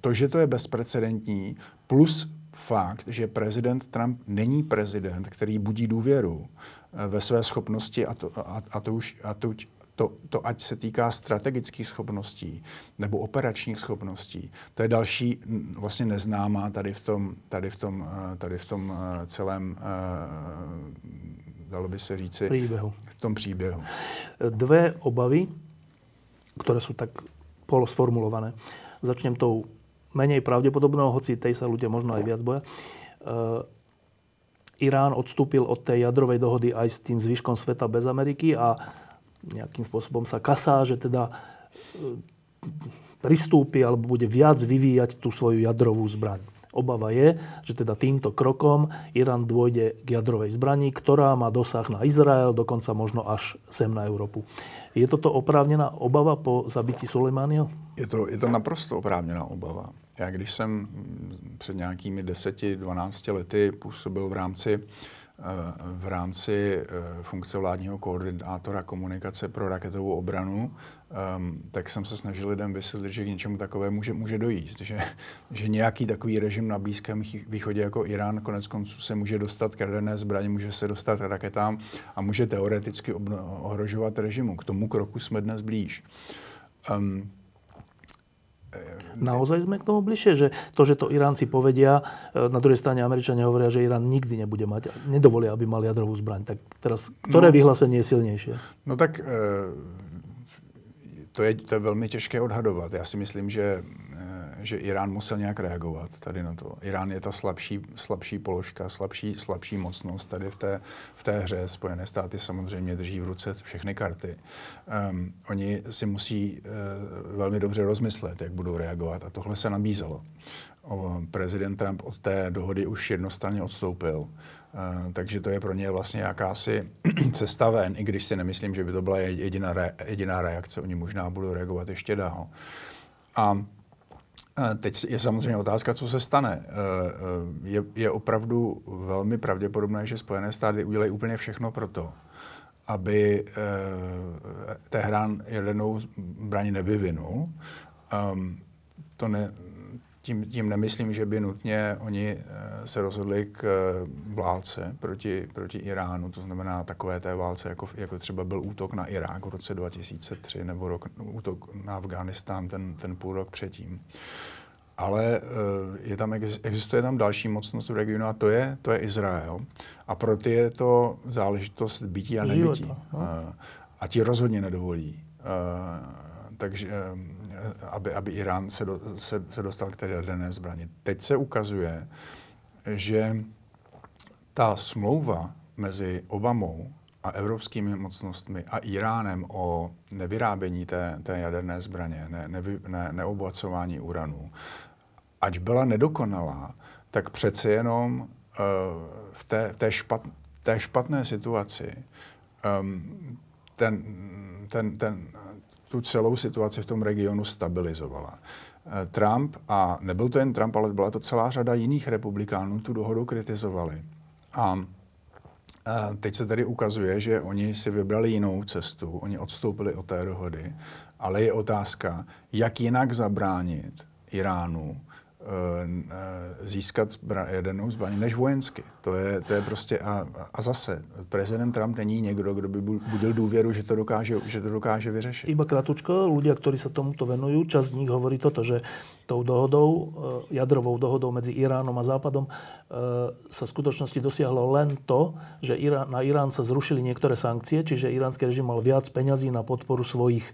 to, že to je bezprecedentní, plus fakt, že prezident Trump není prezident, který budí důvěru eh, ve své schopnosti a to, a, a to už a to, to, to ať se týká strategických schopností nebo operačních schopností, to je další vlastně neznámá tady v tom, tady v tom, eh, tady v tom eh, celém, dalo by se říci, příběhu. v tom příběhu. Dve obavy, které jsou tak polosformulované. Začnem tou menej pravdepodobného, hoci tej sa ľudia možno aj viac boja. Irán odstúpil od tej jadrovej dohody aj s tým zvyškom sveta bez Ameriky a nejakým spôsobom sa kasá, že teda e, pristúpi alebo bude viac vyvíjať tú svoju jadrovú zbraň. Obava je, že teda týmto krokom Irán dôjde k jadrovej zbrani, ktorá má dosah na Izrael, dokonca možno až sem na Európu. Je toto oprávněná obava po zabití Sulejmáního? Je to, je to naprosto oprávněná obava. Já když jsem před nějakými 10-12 lety působil v rámci eh, v rámci eh, funkce vládního koordinátora komunikace pro raketovou obranu, um, tak jsem se snažil lidem vysvětlit, že k něčemu takovému může, může dojít. Že, že nějaký takový režim na Blízkém východě jako Irán konec konců se může dostat k jaderné zbraně, může se dostat k raketám a může teoreticky ohrožovat režimu. K tomu kroku jsme dnes blíž. Um, Naozaj sme k tomu bližšie, že to, že to Iránci povedia, e, na druhej strane Američania hovoria, že Irán nikdy nebude mať, nedovolia, aby mal jadrovú zbraň. Tak teraz, ktoré no, vyhlásenie je silnější? No tak e, to je, to je velmi těžké odhadovat. Já si myslím, že že Irán musel nějak reagovat tady na to. Irán je ta slabší, slabší položka, slabší, slabší mocnost tady v té, v té hře. Spojené státy samozřejmě drží v ruce všechny karty. Um, oni si musí uh, velmi dobře rozmyslet, jak budou reagovat a tohle se nabízelo. O, prezident Trump od té dohody už jednostranně odstoupil. Uh, takže to je pro ně vlastně jakási cesta ven, i když si nemyslím, že by to byla jediná, re, jediná reakce. Oni možná budou reagovat ještě dál. A Teď je samozřejmě otázka, co se stane. Je, je opravdu velmi pravděpodobné, že Spojené státy udělají úplně všechno pro to, aby Tehrán jadernou zbraň nevyvinul. To ne, tím, tím nemyslím, že by nutně oni eh, se rozhodli k eh, válce proti, proti Iránu, to znamená takové té válce, jako, jako třeba byl útok na Irák v roce 2003 nebo rok, útok na Afghánistán ten, ten půl rok předtím. Ale eh, je tam, existuje tam další mocnost v regionu a to je, to je Izrael. A pro ty je to záležitost bytí a nebytí. Života, no. A ti rozhodně nedovolí. Takže aby, aby Irán se, do, se, se dostal k té jaderné zbraně. Teď se ukazuje, že ta smlouva mezi Obamou a evropskými mocnostmi a Iránem o nevyrábění té, té jaderné zbraně, ne, ne, ne, neobohacování uranu, ač byla nedokonalá, tak přece jenom uh, v té, té, špat, té špatné situaci um, ten, ten, ten tu celou situaci v tom regionu stabilizovala. Eh, Trump, a nebyl to jen Trump, ale byla to celá řada jiných republikánů, tu dohodu kritizovali. A A teď se tady ukazuje, že oni si vybrali jinou cestu, oni odstoupili od té dohody, ale je otázka, jak jinak zabránit Iránu Eh, získat zbra, jadernou zbraň než vojensky. To je, to je prostě a, a zase, prezident Trump není někdo, kdo by budil důvěru, že to dokáže, že to dokáže vyřešit. Iba kratučko, ľudia, ktorí sa tomuto venujú, čas z nich hovorí toto, že tou dohodou, eh, jadrovou dohodou medzi Iránom a Západom eh, sa v skutočnosti dosiahlo len to, že na Irán sa zrušili niektoré sankcie, čiže iránsky režim mal viac peňazí na podporu svojich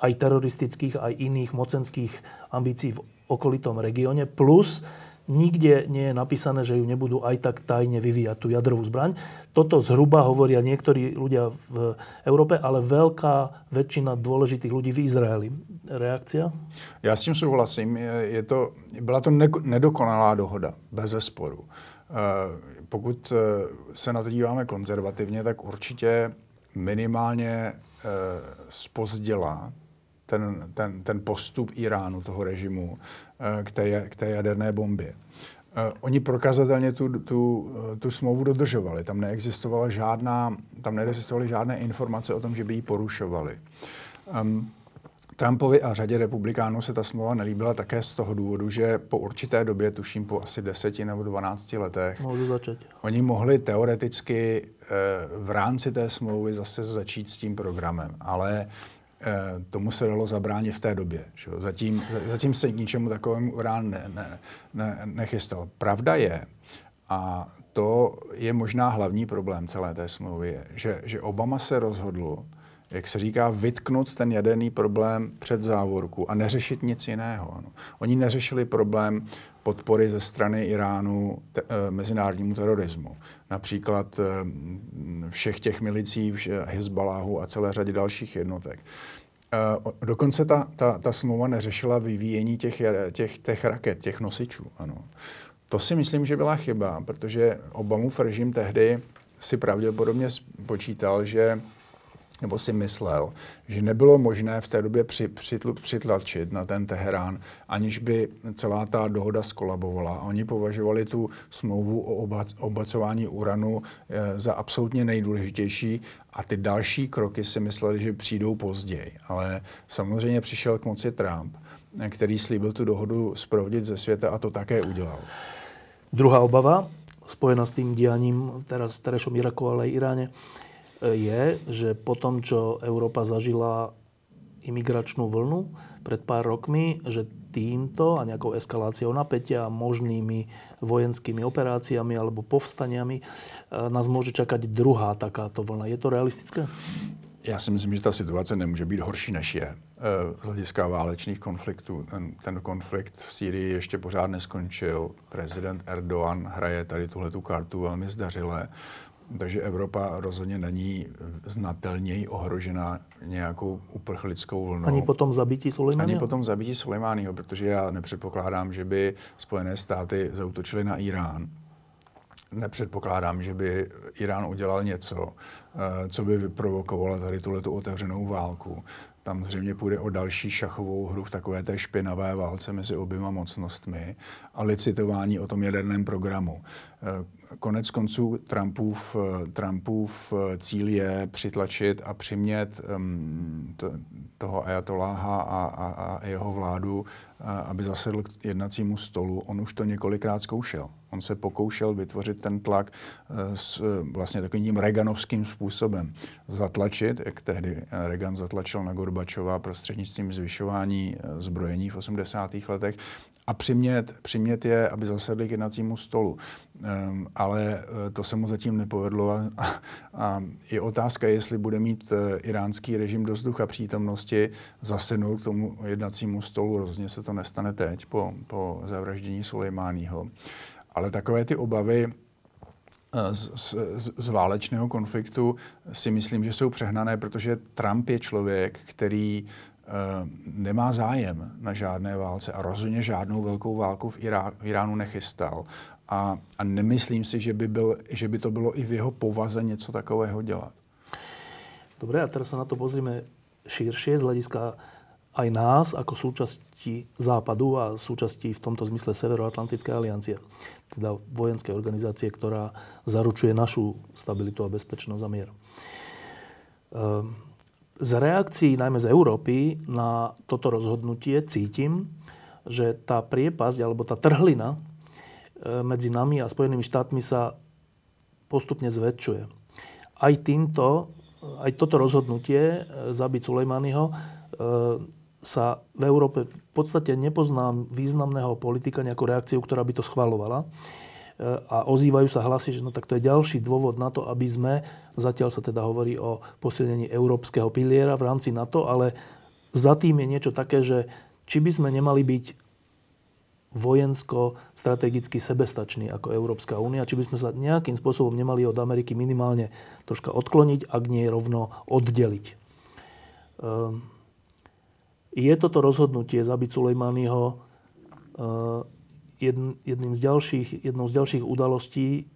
aj teroristických, aj iných mocenských ambícií v okolitom regióne. Plus nikde nie je napísané, že ju nebudú aj tak tajne vyvíjať tú jadrovú zbraň. Toto zhruba hovoria niektorí ľudia v Európe, ale veľká väčšina dôležitých ľudí v Izraeli. Reakcia? Já s tím souhlasím. Je, to, byla to nedokonalá dohoda, bez zesporu. Eh, pokud eh, se na to díváme konzervativně, tak určitě minimálně spozdělá eh, ten, ten, ten postup Iránu, toho režimu, eh, k té, k té jaderné bombě. Uh, oni prokazatelně tu, tu, tu smlouvu dodržovali. Tam neexistovala žádná, tam neexistovaly žádné informace o tom, že by ji porušovali. Um, Trumpovi a řadě republikánů se ta smlouva nelíbila také z toho důvodu, že po určité době, tuším po asi deseti nebo 12 letech, Můžu začít. oni mohli teoreticky uh, v rámci té smlouvy zase začít s tím programem. Ale Eh, tomu se dalo zabránit v té době. Že? Zatím, zatím se k ničemu takovému Irán ne, ne, ne, nechystal. Pravda je, a to je možná hlavní problém celé té smlouvy, že, že Obama se rozhodl, jak se říká, vytknout ten jaderný problém před závorku a neřešit nic jiného. Ano. Oni neřešili problém podpory ze strany Iránu te, e, mezinárodnímu terorismu. Například e, všech těch milicí, Hezbaláhu a celé řadě dalších jednotek. E, dokonce ta, ta, ta smlouva neřešila vyvíjení těch, těch, těch raket, těch nosičů. Ano. To si myslím, že byla chyba, protože Obamův režim tehdy si pravděpodobně počítal, že nebo si myslel, že nebylo možné v té době při, přitl, přitlačit na ten Teherán, aniž by celá ta dohoda skolabovala. A oni považovali tu smlouvu o obacování uranu e, za absolutně nejdůležitější a ty další kroky si mysleli, že přijdou později. Ale samozřejmě přišel k moci Trump, který slíbil tu dohodu zprovodit ze světa a to také udělal. Druhá obava, spojená s tým dianím teraz v terešom Iraku, ale aj Iráne, je, že po tom, čo Európa zažila imigračnú vlnu pred pár rokmi, že týmto a nejakou eskaláciou napätia, možnými vojenskými operáciami alebo povstaniami e, nás môže čakať druhá takáto vlna. Je to realistické? Já si myslím, že ta situace nemůže být horší, než je e, z hlediska válečných konfliktů. Ten, ten konflikt v Sýrii ještě pořád neskončil. Prezident Erdogan hraje tady tuhle kartu velmi zdařile. Takže Evropa rozhodně není znatelněji ohrožena nějakou uprchlickou vlnou. Ani potom zabití Sulejmányho? Ani potom zabití Sulejmányho, protože já nepředpokládám, že by Spojené státy zautočily na Irán. Nepředpokládám, že by Irán udělal něco, eh, co by vyprovokovalo tady tuhle otevřenou válku. Tam zřejmě půjde o další šachovou hru v takové té špinavé válce mezi oběma mocnostmi a licitování o tom jaderném programu. Eh, konec konců Trumpův, eh, Trumpův eh, cíl je přitlačit a přimět to, toho ajatoláha a, a, a jeho vládu, aby zasedl k jednacímu stolu. On už to několikrát zkoušel. On se pokoušel vytvořit ten tlak s vlastně takovým tím Reaganovským způsobem. Zatlačit, jak tehdy Reagan zatlačil na Gorbačova prostřednictvím zvyšování zbrojení v 80. letech a přimět, přimět je, aby zasedli k jednacímu stolu. Um, ale to se mu zatím nepovedlo a, a je otázka, jestli bude mít iránský režim do vzducha přítomnosti zasednout k tomu jednacímu stolu. Rozhodně se to nestane teď po, po zavraždění Sulejmányho. Ale takové ty obavy uh, z, z, z válečného konfliktu si myslím, že jsou přehnané, protože Trump je člověk, který Eh, nemá zájem na žádné válce a rozhodně žádnou velkou válku v, Irá, v Iránu nechystal. A, a nemyslím si, že by, byl, že by to bylo i v jeho povaze něco takového dělat. Dobre, a teraz sa na to pozrieme širšie z hľadiska aj nás ako súčasti Západu a súčasti v tomto zmysle Severoatlantickej aliancie. Teda vojenskej organizácie, ktorá zaručuje našu stabilitu a bezpečnosť a mier. Ehm, z reakcií najmä z Európy na toto rozhodnutie cítim, že tá priepasť alebo tá trhlina e, medzi nami a Spojenými štátmi sa postupne zväčšuje. Aj týmto, aj toto rozhodnutie e, zabiť Sulejmányho e, sa v Európe v podstate nepoznám významného politika, nejakú reakciu, ktorá by to schvalovala. E, a ozývajú sa hlasy, že no tak to je ďalší dôvod na to, aby sme, zatiaľ sa teda hovorí o posilnení európskeho piliera v rámci NATO, ale za tým je niečo také, že či by sme nemali byť vojensko-strategicky sebestační ako Európska únia, či by sme sa nejakým spôsobom nemali od Ameriky minimálne troška odkloniť, ak nie rovno oddeliť. Um, je toto rozhodnutie zabiť Sulejmányho eh, jedným z ďalších, jednou z ďalších udalostí,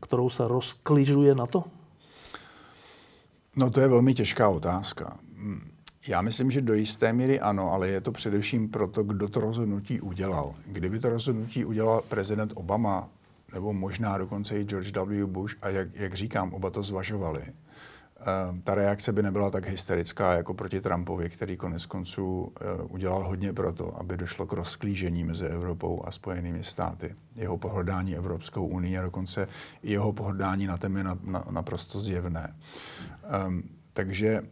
kterou se rozkližuje na to? No to je velmi těžká otázka. Já myslím, že do jisté míry ano, ale je to především proto, kdo to rozhodnutí udělal. Kdyby to rozhodnutí udělal prezident Obama, nebo možná dokonce i George W. Bush, a jak, jak říkám, oba to zvažovali, ta reakce by nebyla tak hysterická jako proti Trumpovi, který konec konců eh, udělal hodně pro to, aby došlo k rozklížení mezi Evropou a Spojenými státy. Jeho pohrdání Evropskou unii a dokonce jeho pohrdání na tem je naprosto zjevné. Um, takže uh,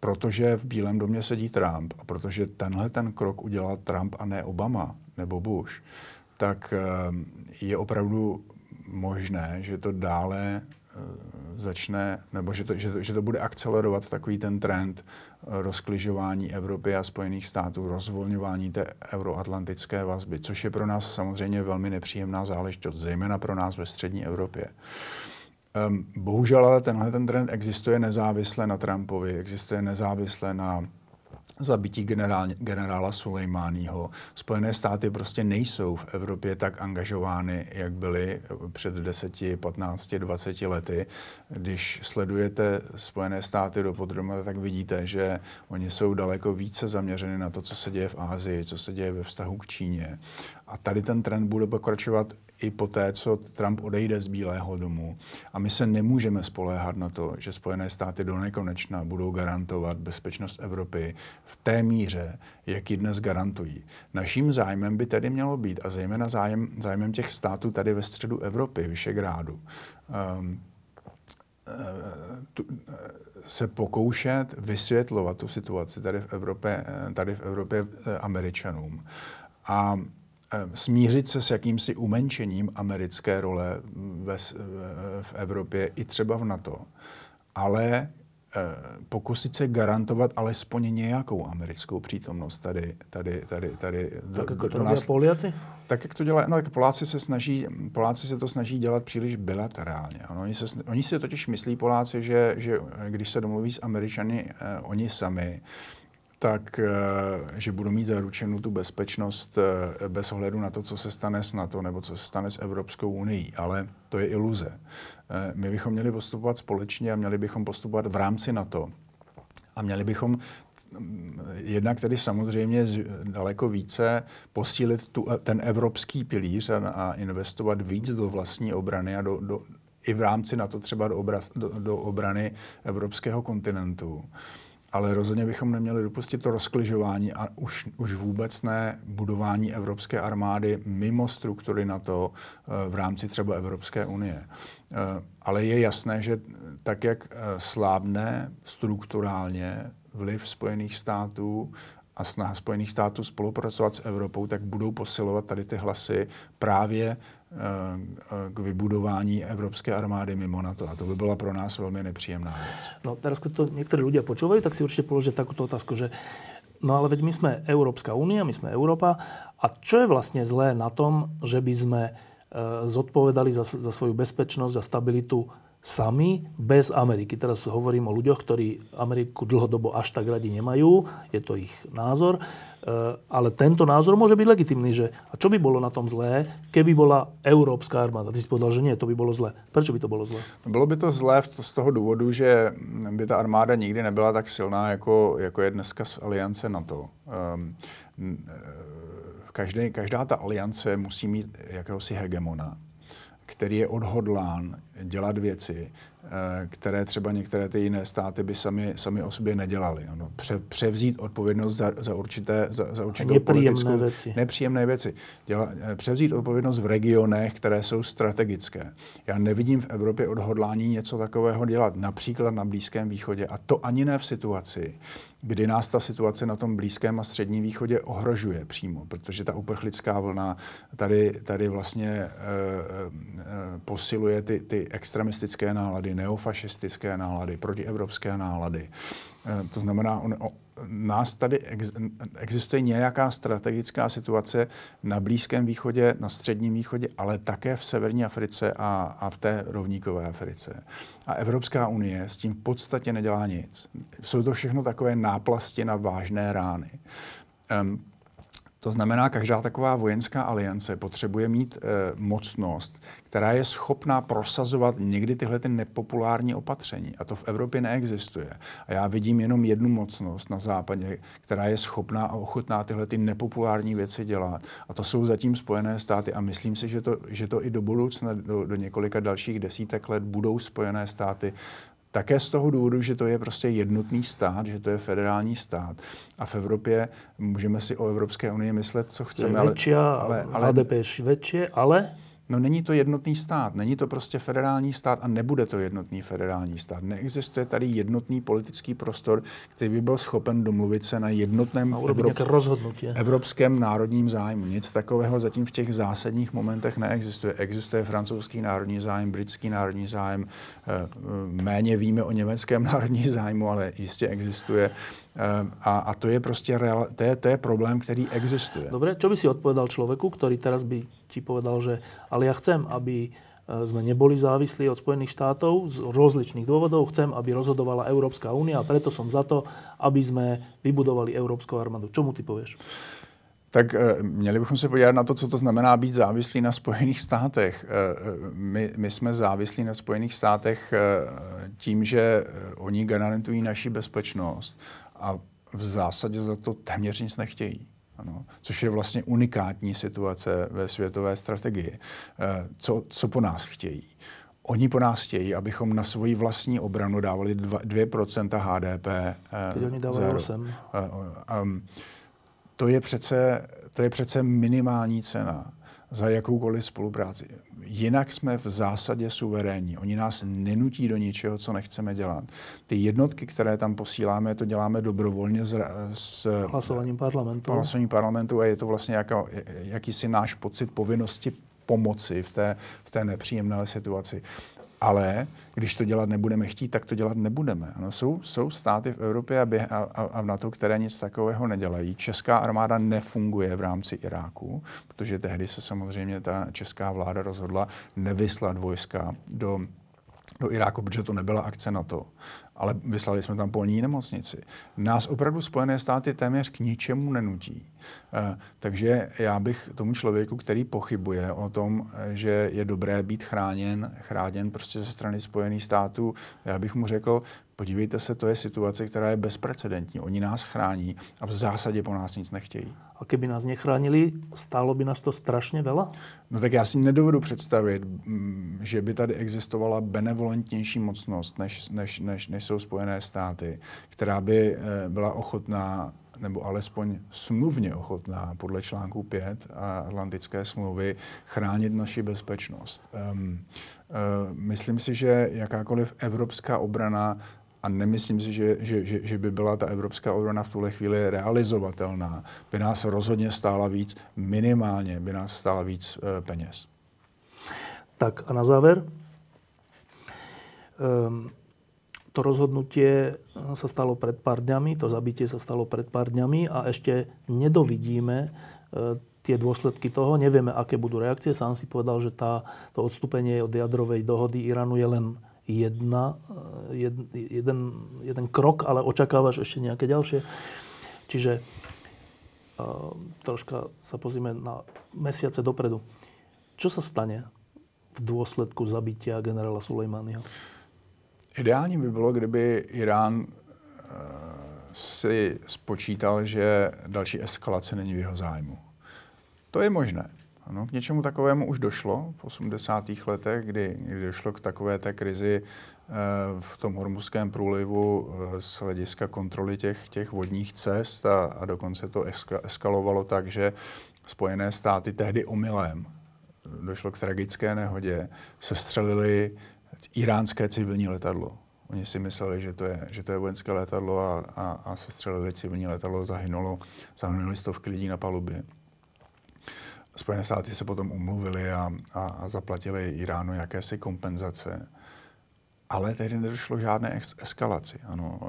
protože v Bílém domě sedí Trump a protože tenhle ten krok udělal Trump a ne Obama nebo Bush, tak uh, je opravdu možné, že to dále začne, nebo že to, že, to, že to bude akcelerovat takový ten trend eh, rozkližování Evropy a Spojených států, rozvolňování té euroatlantické vazby, což je pro nás samozřejmě velmi nepříjemná záležitost, zejména pro nás ve střední Evropě. Um, bohužel ale tenhle ten trend existuje nezávisle na Trumpovi, existuje nezávisle na zabití generál, generála Sulejmáního. Spojené státy prostě nejsou v Evropě tak angažovány, jak byly před 10, 15, 20 lety. Když sledujete Spojené státy do podrobna, tak vidíte, že oni jsou daleko více zaměřeny na to, co se děje v Ázii, co se děje ve vztahu k Číně. A tady ten trend bude pokračovat i po té, co Trump odejde z Bílého domu. A my se nemůžeme spoléhat na to, že Spojené státy do nekonečna budou garantovat bezpečnost Evropy v té míře, jak ji dnes garantují. Naším zájmem by tedy mělo být, a zejména zájem, zájmem těch států tady ve středu Evropy, Vyšegrádu, um, tu, se pokoušet vysvětlovat tu situaci tady v Evropě, tady v Evropě eh, Američanům. A Eh, smířit se s jakýmsi umenšením americké role ve, v Evropě i třeba v NATO, ale eh, pokusit se garantovat alespoň nějakou americkou přítomnost tady, tady, tady, tady tak do, jako do, do nás. Poliaci? Tak, jak to dělají, no, tak Poláci se snaží, Poláci se to snaží dělat příliš bilaterálně. Ano, oni, se, oni si totiž myslí Poláci, že, že když se domluví s Američany, eh, oni sami, tak eh, že budou mít zaručenou tu bezpečnost eh, bez ohledu na to, co se stane s NATO nebo co se stane s Evropskou unii. Ale to je iluze. Eh, my bychom měli postupovat společně a měli bychom postupovat v rámci NATO. A měli bychom mm, jednak tedy samozřejmě daleko více posílit tu, ten evropský pilíř a, a investovat víc do vlastní obrany a do, do, i v rámci NATO třeba do, obraz, do, do obrany evropského kontinentu ale rozhodně bychom neměli dopustit to rozkližování a už, už vůbec ne budování evropské armády mimo struktury NATO eh, v rámci třeba Evropské unie. Eh, ale je jasné, že tak, jak eh, slábne strukturálně vliv Spojených států a snaha Spojených států spolupracovat s Evropou, tak budou posilovat tady ty hlasy právě k vybudování evropské armády mimo NATO. A to by byla pro nás velmi nepříjemná věc. No teraz, keď to někteří lidé počúvají, tak si určitě položit takovou otázku, že no ale veď my jsme Európska únia, my jsme Európa a čo je vlastně zlé na tom, že by sme e, zodpovedali za, za svoju bezpečnosť, za stabilitu sami, bez Ameriky. Teraz hovorím o ľuďoch, ktorí Ameriku dlhodobo až tak radi nemajú, je to ich názor, e, ale tento názor môže byť legitimný, že a čo by bolo na tom zlé, keby bola európska armáda? Ty si povedal, že nie, to by bylo zlé. Prečo by to bylo zlé? Bylo by to zlé z toho důvodu, že by ta armáda nikdy nebyla tak silná, jako, jako je dneska z aliance NATO. Um, každý, každá ta aliance musí mít jakéhosi hegemona který je odhodlán dělat věci, eh, které třeba některé ty jiné státy by sami, sami o sobě nedělali. Ano, pře, převzít odpovědnost za, za, určité, za, za určitou nepříjemné věci. Nepříjemné věci. Děla, eh, převzít odpovědnost v regionech, které jsou strategické. Já nevidím v Evropě odhodlání něco takového dělat, například na Blízkém východě. A to ani ne v situaci, kdy nás ta situace na tom Blízkém a Středním východě ohrožuje přímo, protože ta uprchlická vlna tady, tady vlastně e, e, posiluje ty, ty extremistické nálady, neofašistické nálady, protievropské nálady. E, to znamená, on, o, nás tady ex, existuje nějaká strategická situace na Blízkém východě, na Středním východě, ale také v Severní Africe a, a v té rovníkové Africe. A Evropská unie s tím v podstatě nedělá nic. Jsou to všechno takové náplasti na vážné rány. Um, to znamená, každá taková vojenská aliance potřebuje mít e, mocnost, která je schopná prosazovat někdy tyhle ty nepopulární opatření. A to v Evropě neexistuje. A já vidím jenom jednu mocnost na západě, která je schopná a ochotná tyhle ty nepopulární věci dělat. A to jsou zatím Spojené státy. A myslím si, že to, že to i do budoucna, do, do několika dalších desítek let budou Spojené státy také z toho důvodu, že to je prostě jednotný stát, že to je federální stát. A v Evropě můžeme si o Evropské unii myslet, co chceme. Větší, ale, ale, ale, HDP je větší, ale No není to jednotný stát, není to prostě federální stát a nebude to jednotný federální stát. Neexistuje tady jednotný politický prostor, který by byl schopen domluvit se na jednotném Evrop... evropském národním zájmu. Nic takového zatím v těch zásadních momentech neexistuje. Existuje francouzský národní zájem, britský národní zájem, eh, méně víme o německém národní zájmu, ale jistě existuje. Eh, a, a to je prostě real, to je, to je problém, který existuje. Dobre, čo by si odpovedal človeku, ktorý teraz by ti povedal, že ale ja chcem, aby eh, sme neboli závislí od Spojených štátov z rozličných dôvodov. Chcem, aby rozhodovala Európska únia a preto som za to, aby sme vybudovali Európskou armádu. Čo mu ty povieš? Tak eh, měli bychom se podívat na to, co to znamená být závislý na Spojených státech. My, my jsme závislí na Spojených státech tím, že oni garantují naši bezpečnost a v zásadě za to téměř nic nechtějí. Ano, což je vlastně unikátní situace ve světové strategii. Eh, co, co po nás chtějí? Oni po nás chtějí, abychom na svoji vlastní obranu dávali 2, 2% HDP. Teď oni dávají 8. Um, to je přece, to je přece minimální cena za jakoukoliv spolupráci. Jinak jsme v zásadě suverénní. Oni nás nenutí do ničeho, co nechceme dělat. Ty jednotky, které tam posíláme, to děláme dobrovolně s, s hlasováním parlamentu. Hlasováním parlamentu a je to vlastně jako, jakýsi náš pocit povinnosti pomoci v té, v té nepříjemné situaci. Ale když to dělat nebudeme chtít, tak to dělat nebudeme. Ano, jsou, jsou státy v Evropě a, běh, a, a v NATO, které nic takového nedělají. Česká armáda nefunguje v rámci Iráku, protože tehdy se samozřejmě ta česká vláda rozhodla nevyslat vojska do do Iráku, protože to nebyla akce na to, ale vyslali jsme tam polní nemocnici. Nás opravdu Spojené státy téměř k ničemu nenutí. Eh, takže já bych tomu člověku, který pochybuje o tom, eh, že je dobré být chráněn, chráněn prostě ze strany Spojených států, já bych mu řekl, podívejte se, to je situace, která je bezprecedentní. Oni nás chrání a v zásadě po nás nic nechtějí. A keby nás nechránili, stálo by nás to strašně veľa? No tak já si nedovedu představit, mm, že by tady existovala benevolentnější mocnost, než, než, než, než jsou Spojené státy, která by eh, byla ochotná nebo alespoň smluvně ochotná podle článku 5 Atlantické smlouvy chránit naši bezpečnost. Um, uh, myslím si, že jakákoliv evropská obrana a nemyslím si, že, že, že, že by byla ta evropská obrana v tuhle chvíli realizovatelná. By nás rozhodně stála víc, minimálně by nás stála víc e, peněz. Tak a na záver. Um, to rozhodnutie sa stalo pred pár dňami, to zabitie sa stalo pred pár dňami a ešte nedovidíme e, tie dôsledky toho. Nevieme, aké budú reakcie. Sám si povedal, že tá, to odstúpenie od jadrovej dohody Iránu je len jedna, jed, jeden, jeden krok, ale očakávaš ešte nejaké ďalšie. Čiže uh, troška sa pozrieme na mesiace dopredu. Čo sa stane v dôsledku zabitia generála Sulejmányho? Ideální by bylo, kdyby Irán si spočítal, že další eskalace není v jeho zájmu. To je možné. Ano, k něčemu takovému už došlo v 80. letech, kdy, kdy došlo k takové té krizi eh, v tom hormuzském průlivu eh, z hlediska kontroly těch, těch vodních cest a, a dokonce to eska, eskalovalo tak, že Spojené státy tehdy omylem došlo k tragické nehodě, sestřelili iránské civilní letadlo. Oni si mysleli, že to je, že to je vojenské letadlo a, a, a sestřelili civilní letadlo, zahynulo, zahynuli stovky lidí na palubě. Spojené státy se potom umluvili a, a, a zaplatili Iránu jakési kompenzace. Ale tehdy nedošlo žádné ex- eskalaci. Ano.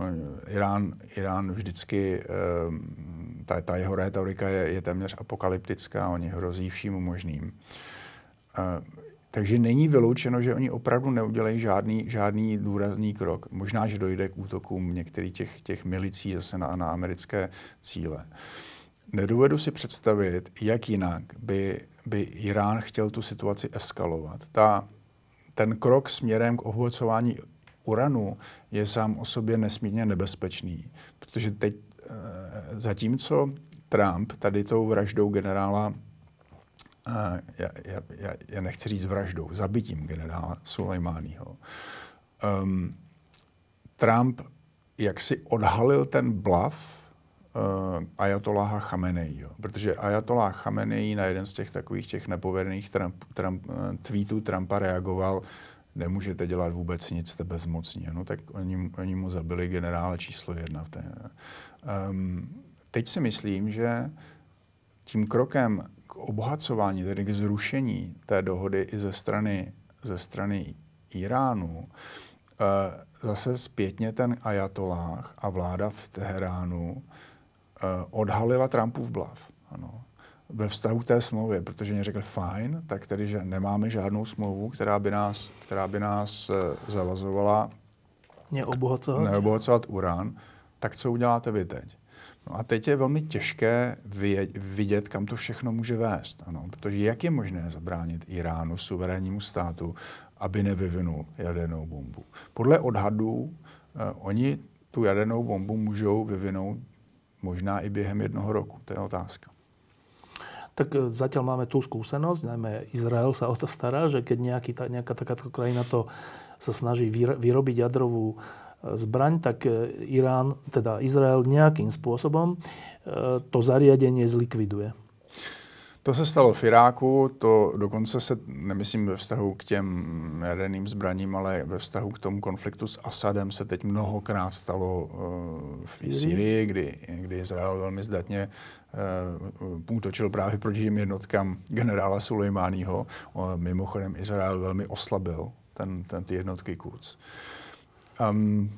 Irán, Irán vždycky, ehm, ta, ta jeho rétorika je, je téměř apokalyptická, oni hrozí vším možným. Takže není vyloučeno, že oni opravdu neudělají žádný, žádný důrazný krok. Možná, že dojde k útokům některých těch, těch milicí zase na, na americké cíle. Nedovedu si představit, jak jinak by, by Irán chtěl tu situaci eskalovat. Ta, ten krok směrem k obohacování uranu je sám o sobě nesmírně nebezpečný, protože teď, eh, zatímco Trump tady tou vraždou generála já, já, já, já nechci říct vraždou, zabitím generála Sulejmányho. Um, Trump jak si odhalil ten blav uh, Ayatollaha Chameneiho, protože Ayatollah Chamenei na jeden z těch takových těch nepovedených Trump, Trump, uh, tweetů Trumpa reagoval, nemůžete dělat vůbec nic, jste bezmocní. No tak oni, oni mu zabili generála číslo jedna. V té. Um, teď si myslím, že tím krokem k obohacování, tedy k zrušení té dohody i ze strany, ze strany Iránu, eh, zase zpětně ten ajatolách a vláda v Teheránu eh, odhalila Trumpův blav. Ano. Ve vztahu k té smlouvě, protože mě řekl, fajn, tak tedy, že nemáme žádnou smlouvu, která by nás, která by nás eh, zavazovala neobohacovat. neobohacovat urán, tak co uděláte vy teď? No a teď je velmi těžké vidět, kam to všechno může vést. Ano, protože jak je možné zabránit Iránu, suverénnímu státu, aby nevyvinul jadernou bombu? Podle odhadů eh, oni tu jadernou bombu můžou vyvinout možná i během jednoho roku. To je otázka. Tak eh, zatiaľ máme tú skúsenosť, najmä Izrael sa o to stará, že keď nejaký, nejaká takáto krajina to sa snaží vyrobiť jadrovú zbraň, tak e, Irán, teda Izrael nejakým spôsobom e, to zariadenie zlikviduje. To se stalo v Iráku, to dokonce se, nemyslím ve vztahu k těm jaderným zbraním, ale ve vztahu k tomu konfliktu s Asadem se teď mnohokrát stalo uh, v Syrii, kdy, kdy Izrael velmi zdatně uh, útočil právě proti těm jednotkám generála Sulejmányho. Uh, mimochodem Izrael velmi oslabil ten, ten, ty jednotky. Uh, Um,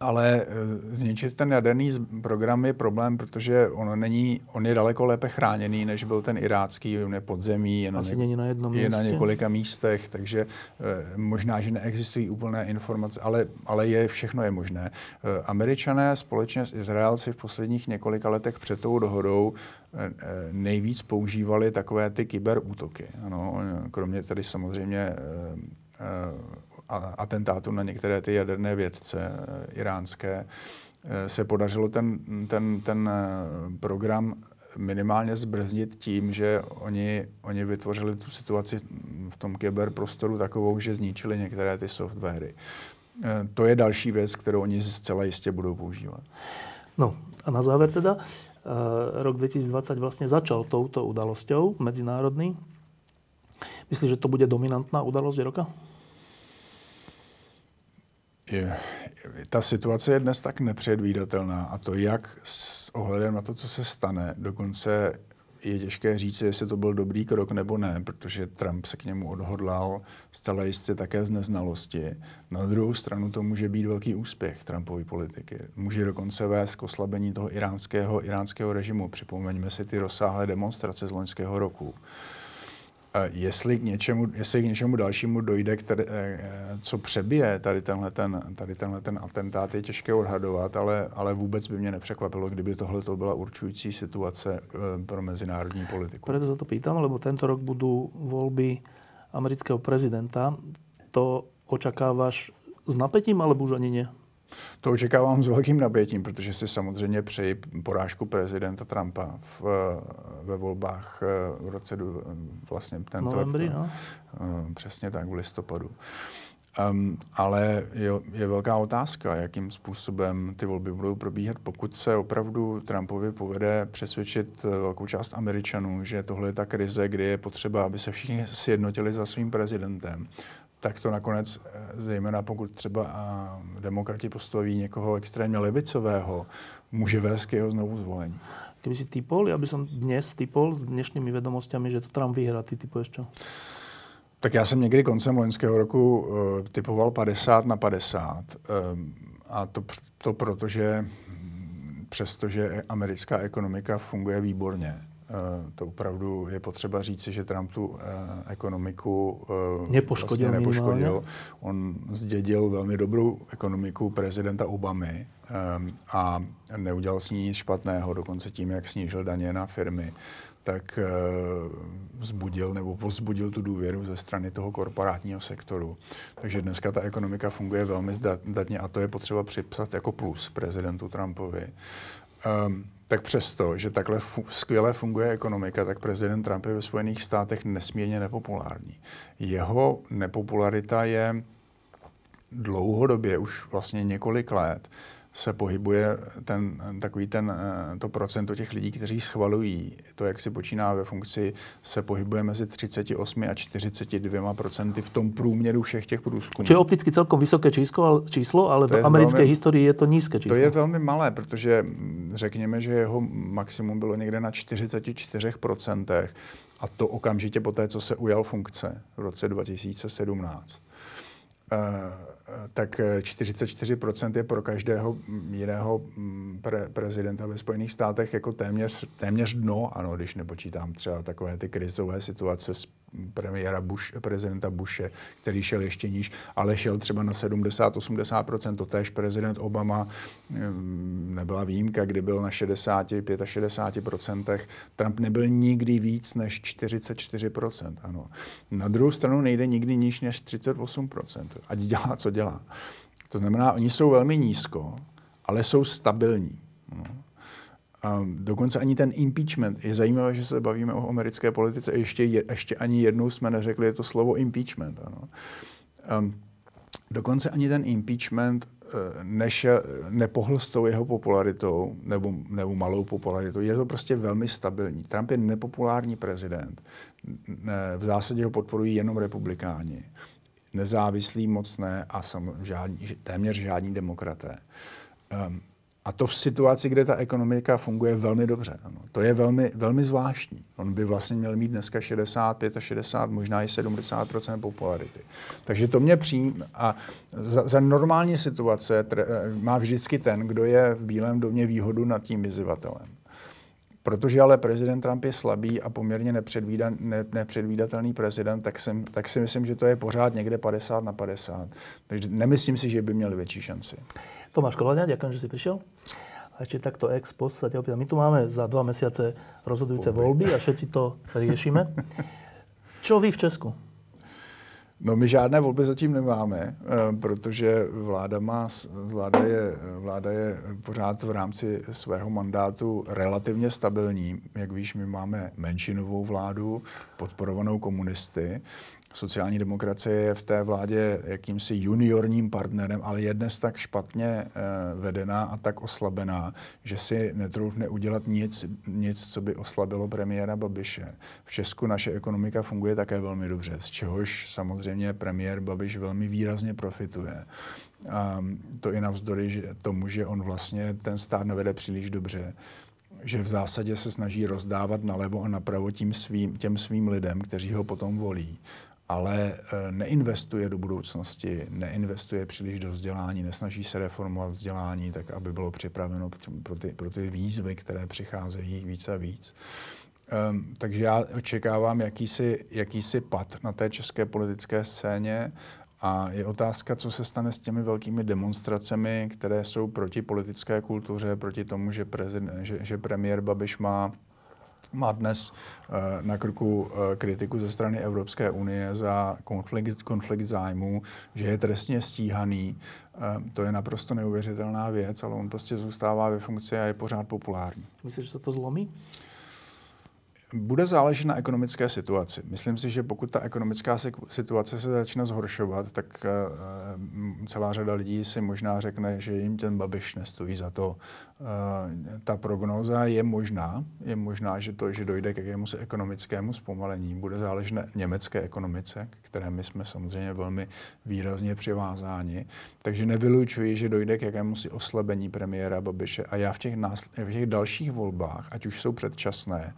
ale eh, zničit ten jaderný program je problém, protože on, není, on je daleko lépe chráněný, než byl ten irácký, on je podzemí, je, na, něk- na, jednom je na několika místech, takže eh, možná, že neexistují úplné informace, ale, ale je, všechno je možné. Eh, Američané společně s Izraelci v posledních několika letech před tou dohodou nejvíc používali takové ty kyberútoky. Ano, kromě tedy samozřejmě atentátu na některé ty jaderné vědce eh, iránské, eh, se podařilo ten, ten, ten eh, program minimálně zbrzdit tím, že oni, oni vytvořili tu situaci v tom kyberprostoru takovou, že zničili některé ty softwary. To je další věc, kterou oni zcela jistě budou používat. No a na záver teda, rok 2020 vlastně začal touto udalosťou medzinárodný. Myslíš, že to bude dominantná udalosť roka? Ta situace je dnes tak nepředvídatelná a to jak s ohledem na to, co se stane, dokonce je těžké říct, jestli to byl dobrý krok nebo ne, protože Trump se k němu odhodlal zcela jistě také z neznalosti. Na druhou stranu to může být velký úspěch Trumpovy politiky. Může dokonce vést k oslabení toho iránského, iránského režimu. Připomeňme si ty rozsáhlé demonstrace z loňského roku. Jestli k, něčemu, jestli k něčemu dalšímu dojde, které, eh, co přebije tady tenhle, ten, tady tenhle ten atentát, je těžké odhadovat, ale, ale vůbec by mě nepřekvapilo, kdyby tohle to byla určující situace eh, pro mezinárodní politiku. Proto se to pýtam, lebo tento rok budou volby amerického prezidenta. To očakáváš s napětím, alebo už ani ne? To očekávám s velkým napětím, protože si samozřejmě přeji porážku prezidenta Trumpa v, ve volbách eh, v roce vlastně tento Novembri, no. Eh, přesně tak, v listopadu. Um, ale je, je velká otázka, jakým způsobem ty volby budou probíhat, pokud se opravdu Trumpovi povede přesvědčit eh, velkou část Američanů, že tohle je ta krize, kdy je potřeba, aby se všichni sjednotili za svým prezidentem tak to nakonec, eh, zejména pokud třeba demokrati postaví někoho extrémně levicového, může vést k jeho znovu zvolení. Kdyby si typol, já bych dnes typol s dnešními vědomostmi, že to Trump vyhrá, ty typuješ čo? Tak já jsem někdy koncem loňského roku uh, typoval 50 na 50. Um, a to, to proto, že hm, přestože americká ekonomika funguje výborně, Eh, to opravdu je potřeba říci, že Trump tu eh, ekonomiku eh, nepoškodil. Vlastně nepoškodil. On zdědil velmi dobrou ekonomiku prezidenta Obamy a neudělal s ní nic špatného, dokonce tím, jak snížil daně na firmy tak vzbudil nebo pozbudil tu důvěru ze strany toho korporátního sektoru. Takže dneska ta ekonomika funguje velmi zdatně a to je potřeba připsat jako plus prezidentu Trumpovi. Um, tak přesto, že takhle fu- skvěle funguje ekonomika, tak prezident Trump je ve Spojených státech nesmírně nepopulární. Jeho nepopularita je dlouhodobě, už vlastně několik let, se pohybuje ten, takový ten, eh, to procento těch lidí, kteří schvalují to, jak si počíná ve funkci, se pohybuje mezi 38 a 42 procenty v tom průměru všech těch průzkumů. Čiže opticky celkom vysoké číslo, číslo ale to v americké velmi, historii je to nízké číslo. To je velmi malé, protože hm, řekněme, že jeho maximum bylo někde na 44 procentech a to okamžitě po té, co se ujal funkce v roce 2017. Uh, tak 44% je pro každého jiného mm, pre, prezidenta ve Spojených státech jako téměř, téměř dno, ano, když nepočítám třeba takové ty krizové situace s premiéra Bush, prezidenta Bushe, který šel ještě níž, ale šel třeba na 70-80%. Totéž prezident Obama mm, nebyla výjimka, kdy byl na 60-65%. Trump nebyl nikdy víc než 44%. Ano. Na druhou stranu nejde nikdy níž než 38%. Ať dělá, co dělá. To znamená, oni jsou velmi nízko, ale jsou stabilní. No. Dokonce ani ten impeachment, je zajímavé, že se bavíme o americké politice, ještě, ještě ani jednou jsme neřekli je to slovo impeachment. Ano. Um, dokonce ani ten impeachment eh, než nepohl s tou jeho popularitou, nebo, nebo malou popularitou, je to prostě velmi stabilní. Trump je nepopulární prezident. V zásadě ho podporují jenom republikáni. Nezávislí moc ne a sam, žádní, téměř žádní demokraté. Um, a to v situaci, kde ta ekonomika funguje velmi dobře. Ano. To je velmi, velmi zvláštní. On by vlastně měl mít dneska 65 a 60, možná i 70% popularity. Takže to mě přijím a za, za normální situace tre, má vždycky ten, kdo je v Bílém domě výhodu nad tím vyzývatelem. Protože ale prezident Trump je slabý a poměrně nepředvídan, ne, nepředvídatelný prezident, tak, jsem, tak si myslím, že to je pořád někde 50 na 50. Takže nemyslím si, že by měli větší šanci. Tomáš Kolaňa, ďakujem, že si prišiel. A ešte takto ex post sa ťa opýtam. My tu máme za dva mesiace rozhodujúce voľby a všetci to riešime. Čo vy v Česku? No my žádné volby zatím nemáme, eh, protože vláda, má, vláda, je, vláda je pořád v rámci svého mandátu relativně stabilní. Jak víš, my máme menšinovou vládu podporovanou komunisty sociální demokracie je v té vládě jakýmsi juniorním partnerem, ale je dnes tak špatně eh, vedená a tak oslabená, že si netroufne udělat nic, nic, co by oslabilo premiéra Babiše. V Česku naše ekonomika funguje také velmi dobře, z čehož samozřejmě premiér Babiš velmi výrazně profituje. A to i navzdory tomu, že on vlastně ten stát nevede příliš dobře že v zásadě se snaží rozdávat nalevo a napravo tím svým, těm svým lidem, kteří ho potom volí ale eh, neinvestuje do budoucnosti, neinvestuje příliš do vzdělání, nesnaží se reformovat vzdělání tak, aby bylo připraveno pro ty, pro ty výzvy, které přicházejí více a víc. Um, takže já očekávám jakýsi, jakýsi pad na té české politické scéně a je otázka, co se stane s těmi velkými demonstracemi, které jsou proti politické kultuře, proti tomu, že, prezident, že, že premiér Babiš má má dnes uh, na krku uh, kritiku ze strany Evropské unie za konflikt, konflikt zájmů, že je trestně stíhaný. Uh, to je naprosto neuvěřitelná věc, ale on prostě zůstává ve funkci a je pořád populární. Myslíš, že se to zlomí? Bude záležet na ekonomické situaci. Myslím si, že pokud ta ekonomická situace se začne zhoršovat, tak eh, celá řada lidí si možná řekne, že jim ten Babiš nestojí za to. Eh, ta prognóza je možná, je možná, že to, že dojde k jakémusi ekonomickému zpomalení, bude záležet na německé ekonomice, které my jsme samozřejmě velmi výrazně přivázáni. Takže nevylučuji, že dojde k jakémusi oslabení premiéra Babiše a já v těch, násl- v těch dalších volbách, ať už jsou předčasné,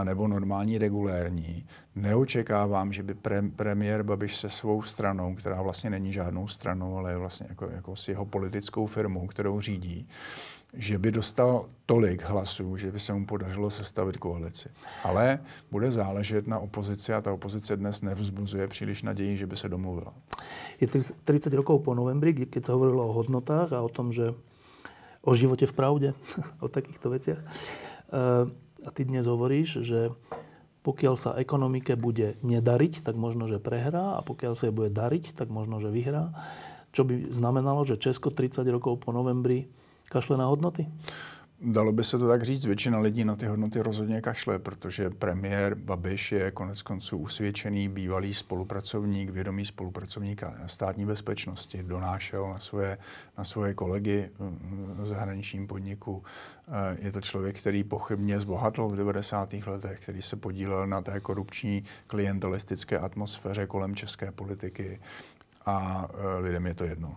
anebo normální regulérní, neočekávám, že by pre, premiér Babiš se svou stranou, která vlastně není žádnou stranou, ale je vlastně jako, jako s jeho politickou firmou, kterou řídí, že by dostal tolik hlasů, že by se mu podařilo sestavit koalici. Ale bude záležet na opozici a ta opozice dnes nevzbuzuje příliš naději, že by se domluvila. Je 30 rokov po novembri, keď se hovorilo o hodnotách a o tom, že o životě v pravde, o takýchto veciach. A ty dnes hovoríš, že pokiaľ sa ekonomike bude nedariť, tak možno, že prehrá a pokiaľ sa jej bude dariť, tak možno, že vyhrá. Čo by znamenalo, že Česko 30 rokov po novembri kašle na hodnoty? Dalo by se to tak říct, většina lidí na ty hodnoty rozhodně kašle, protože premiér Babiš je konec konců usvědčený bývalý spolupracovník, vědomý spolupracovník státní bezpečnosti, donášel na svoje, na svoje kolegy v zahraničním podniku. Eh, je to člověk, který pochybně zbohatl v 90. letech, který se podílel na té korupční klientelistické atmosféře kolem české politiky a eh, lidem je to jedno.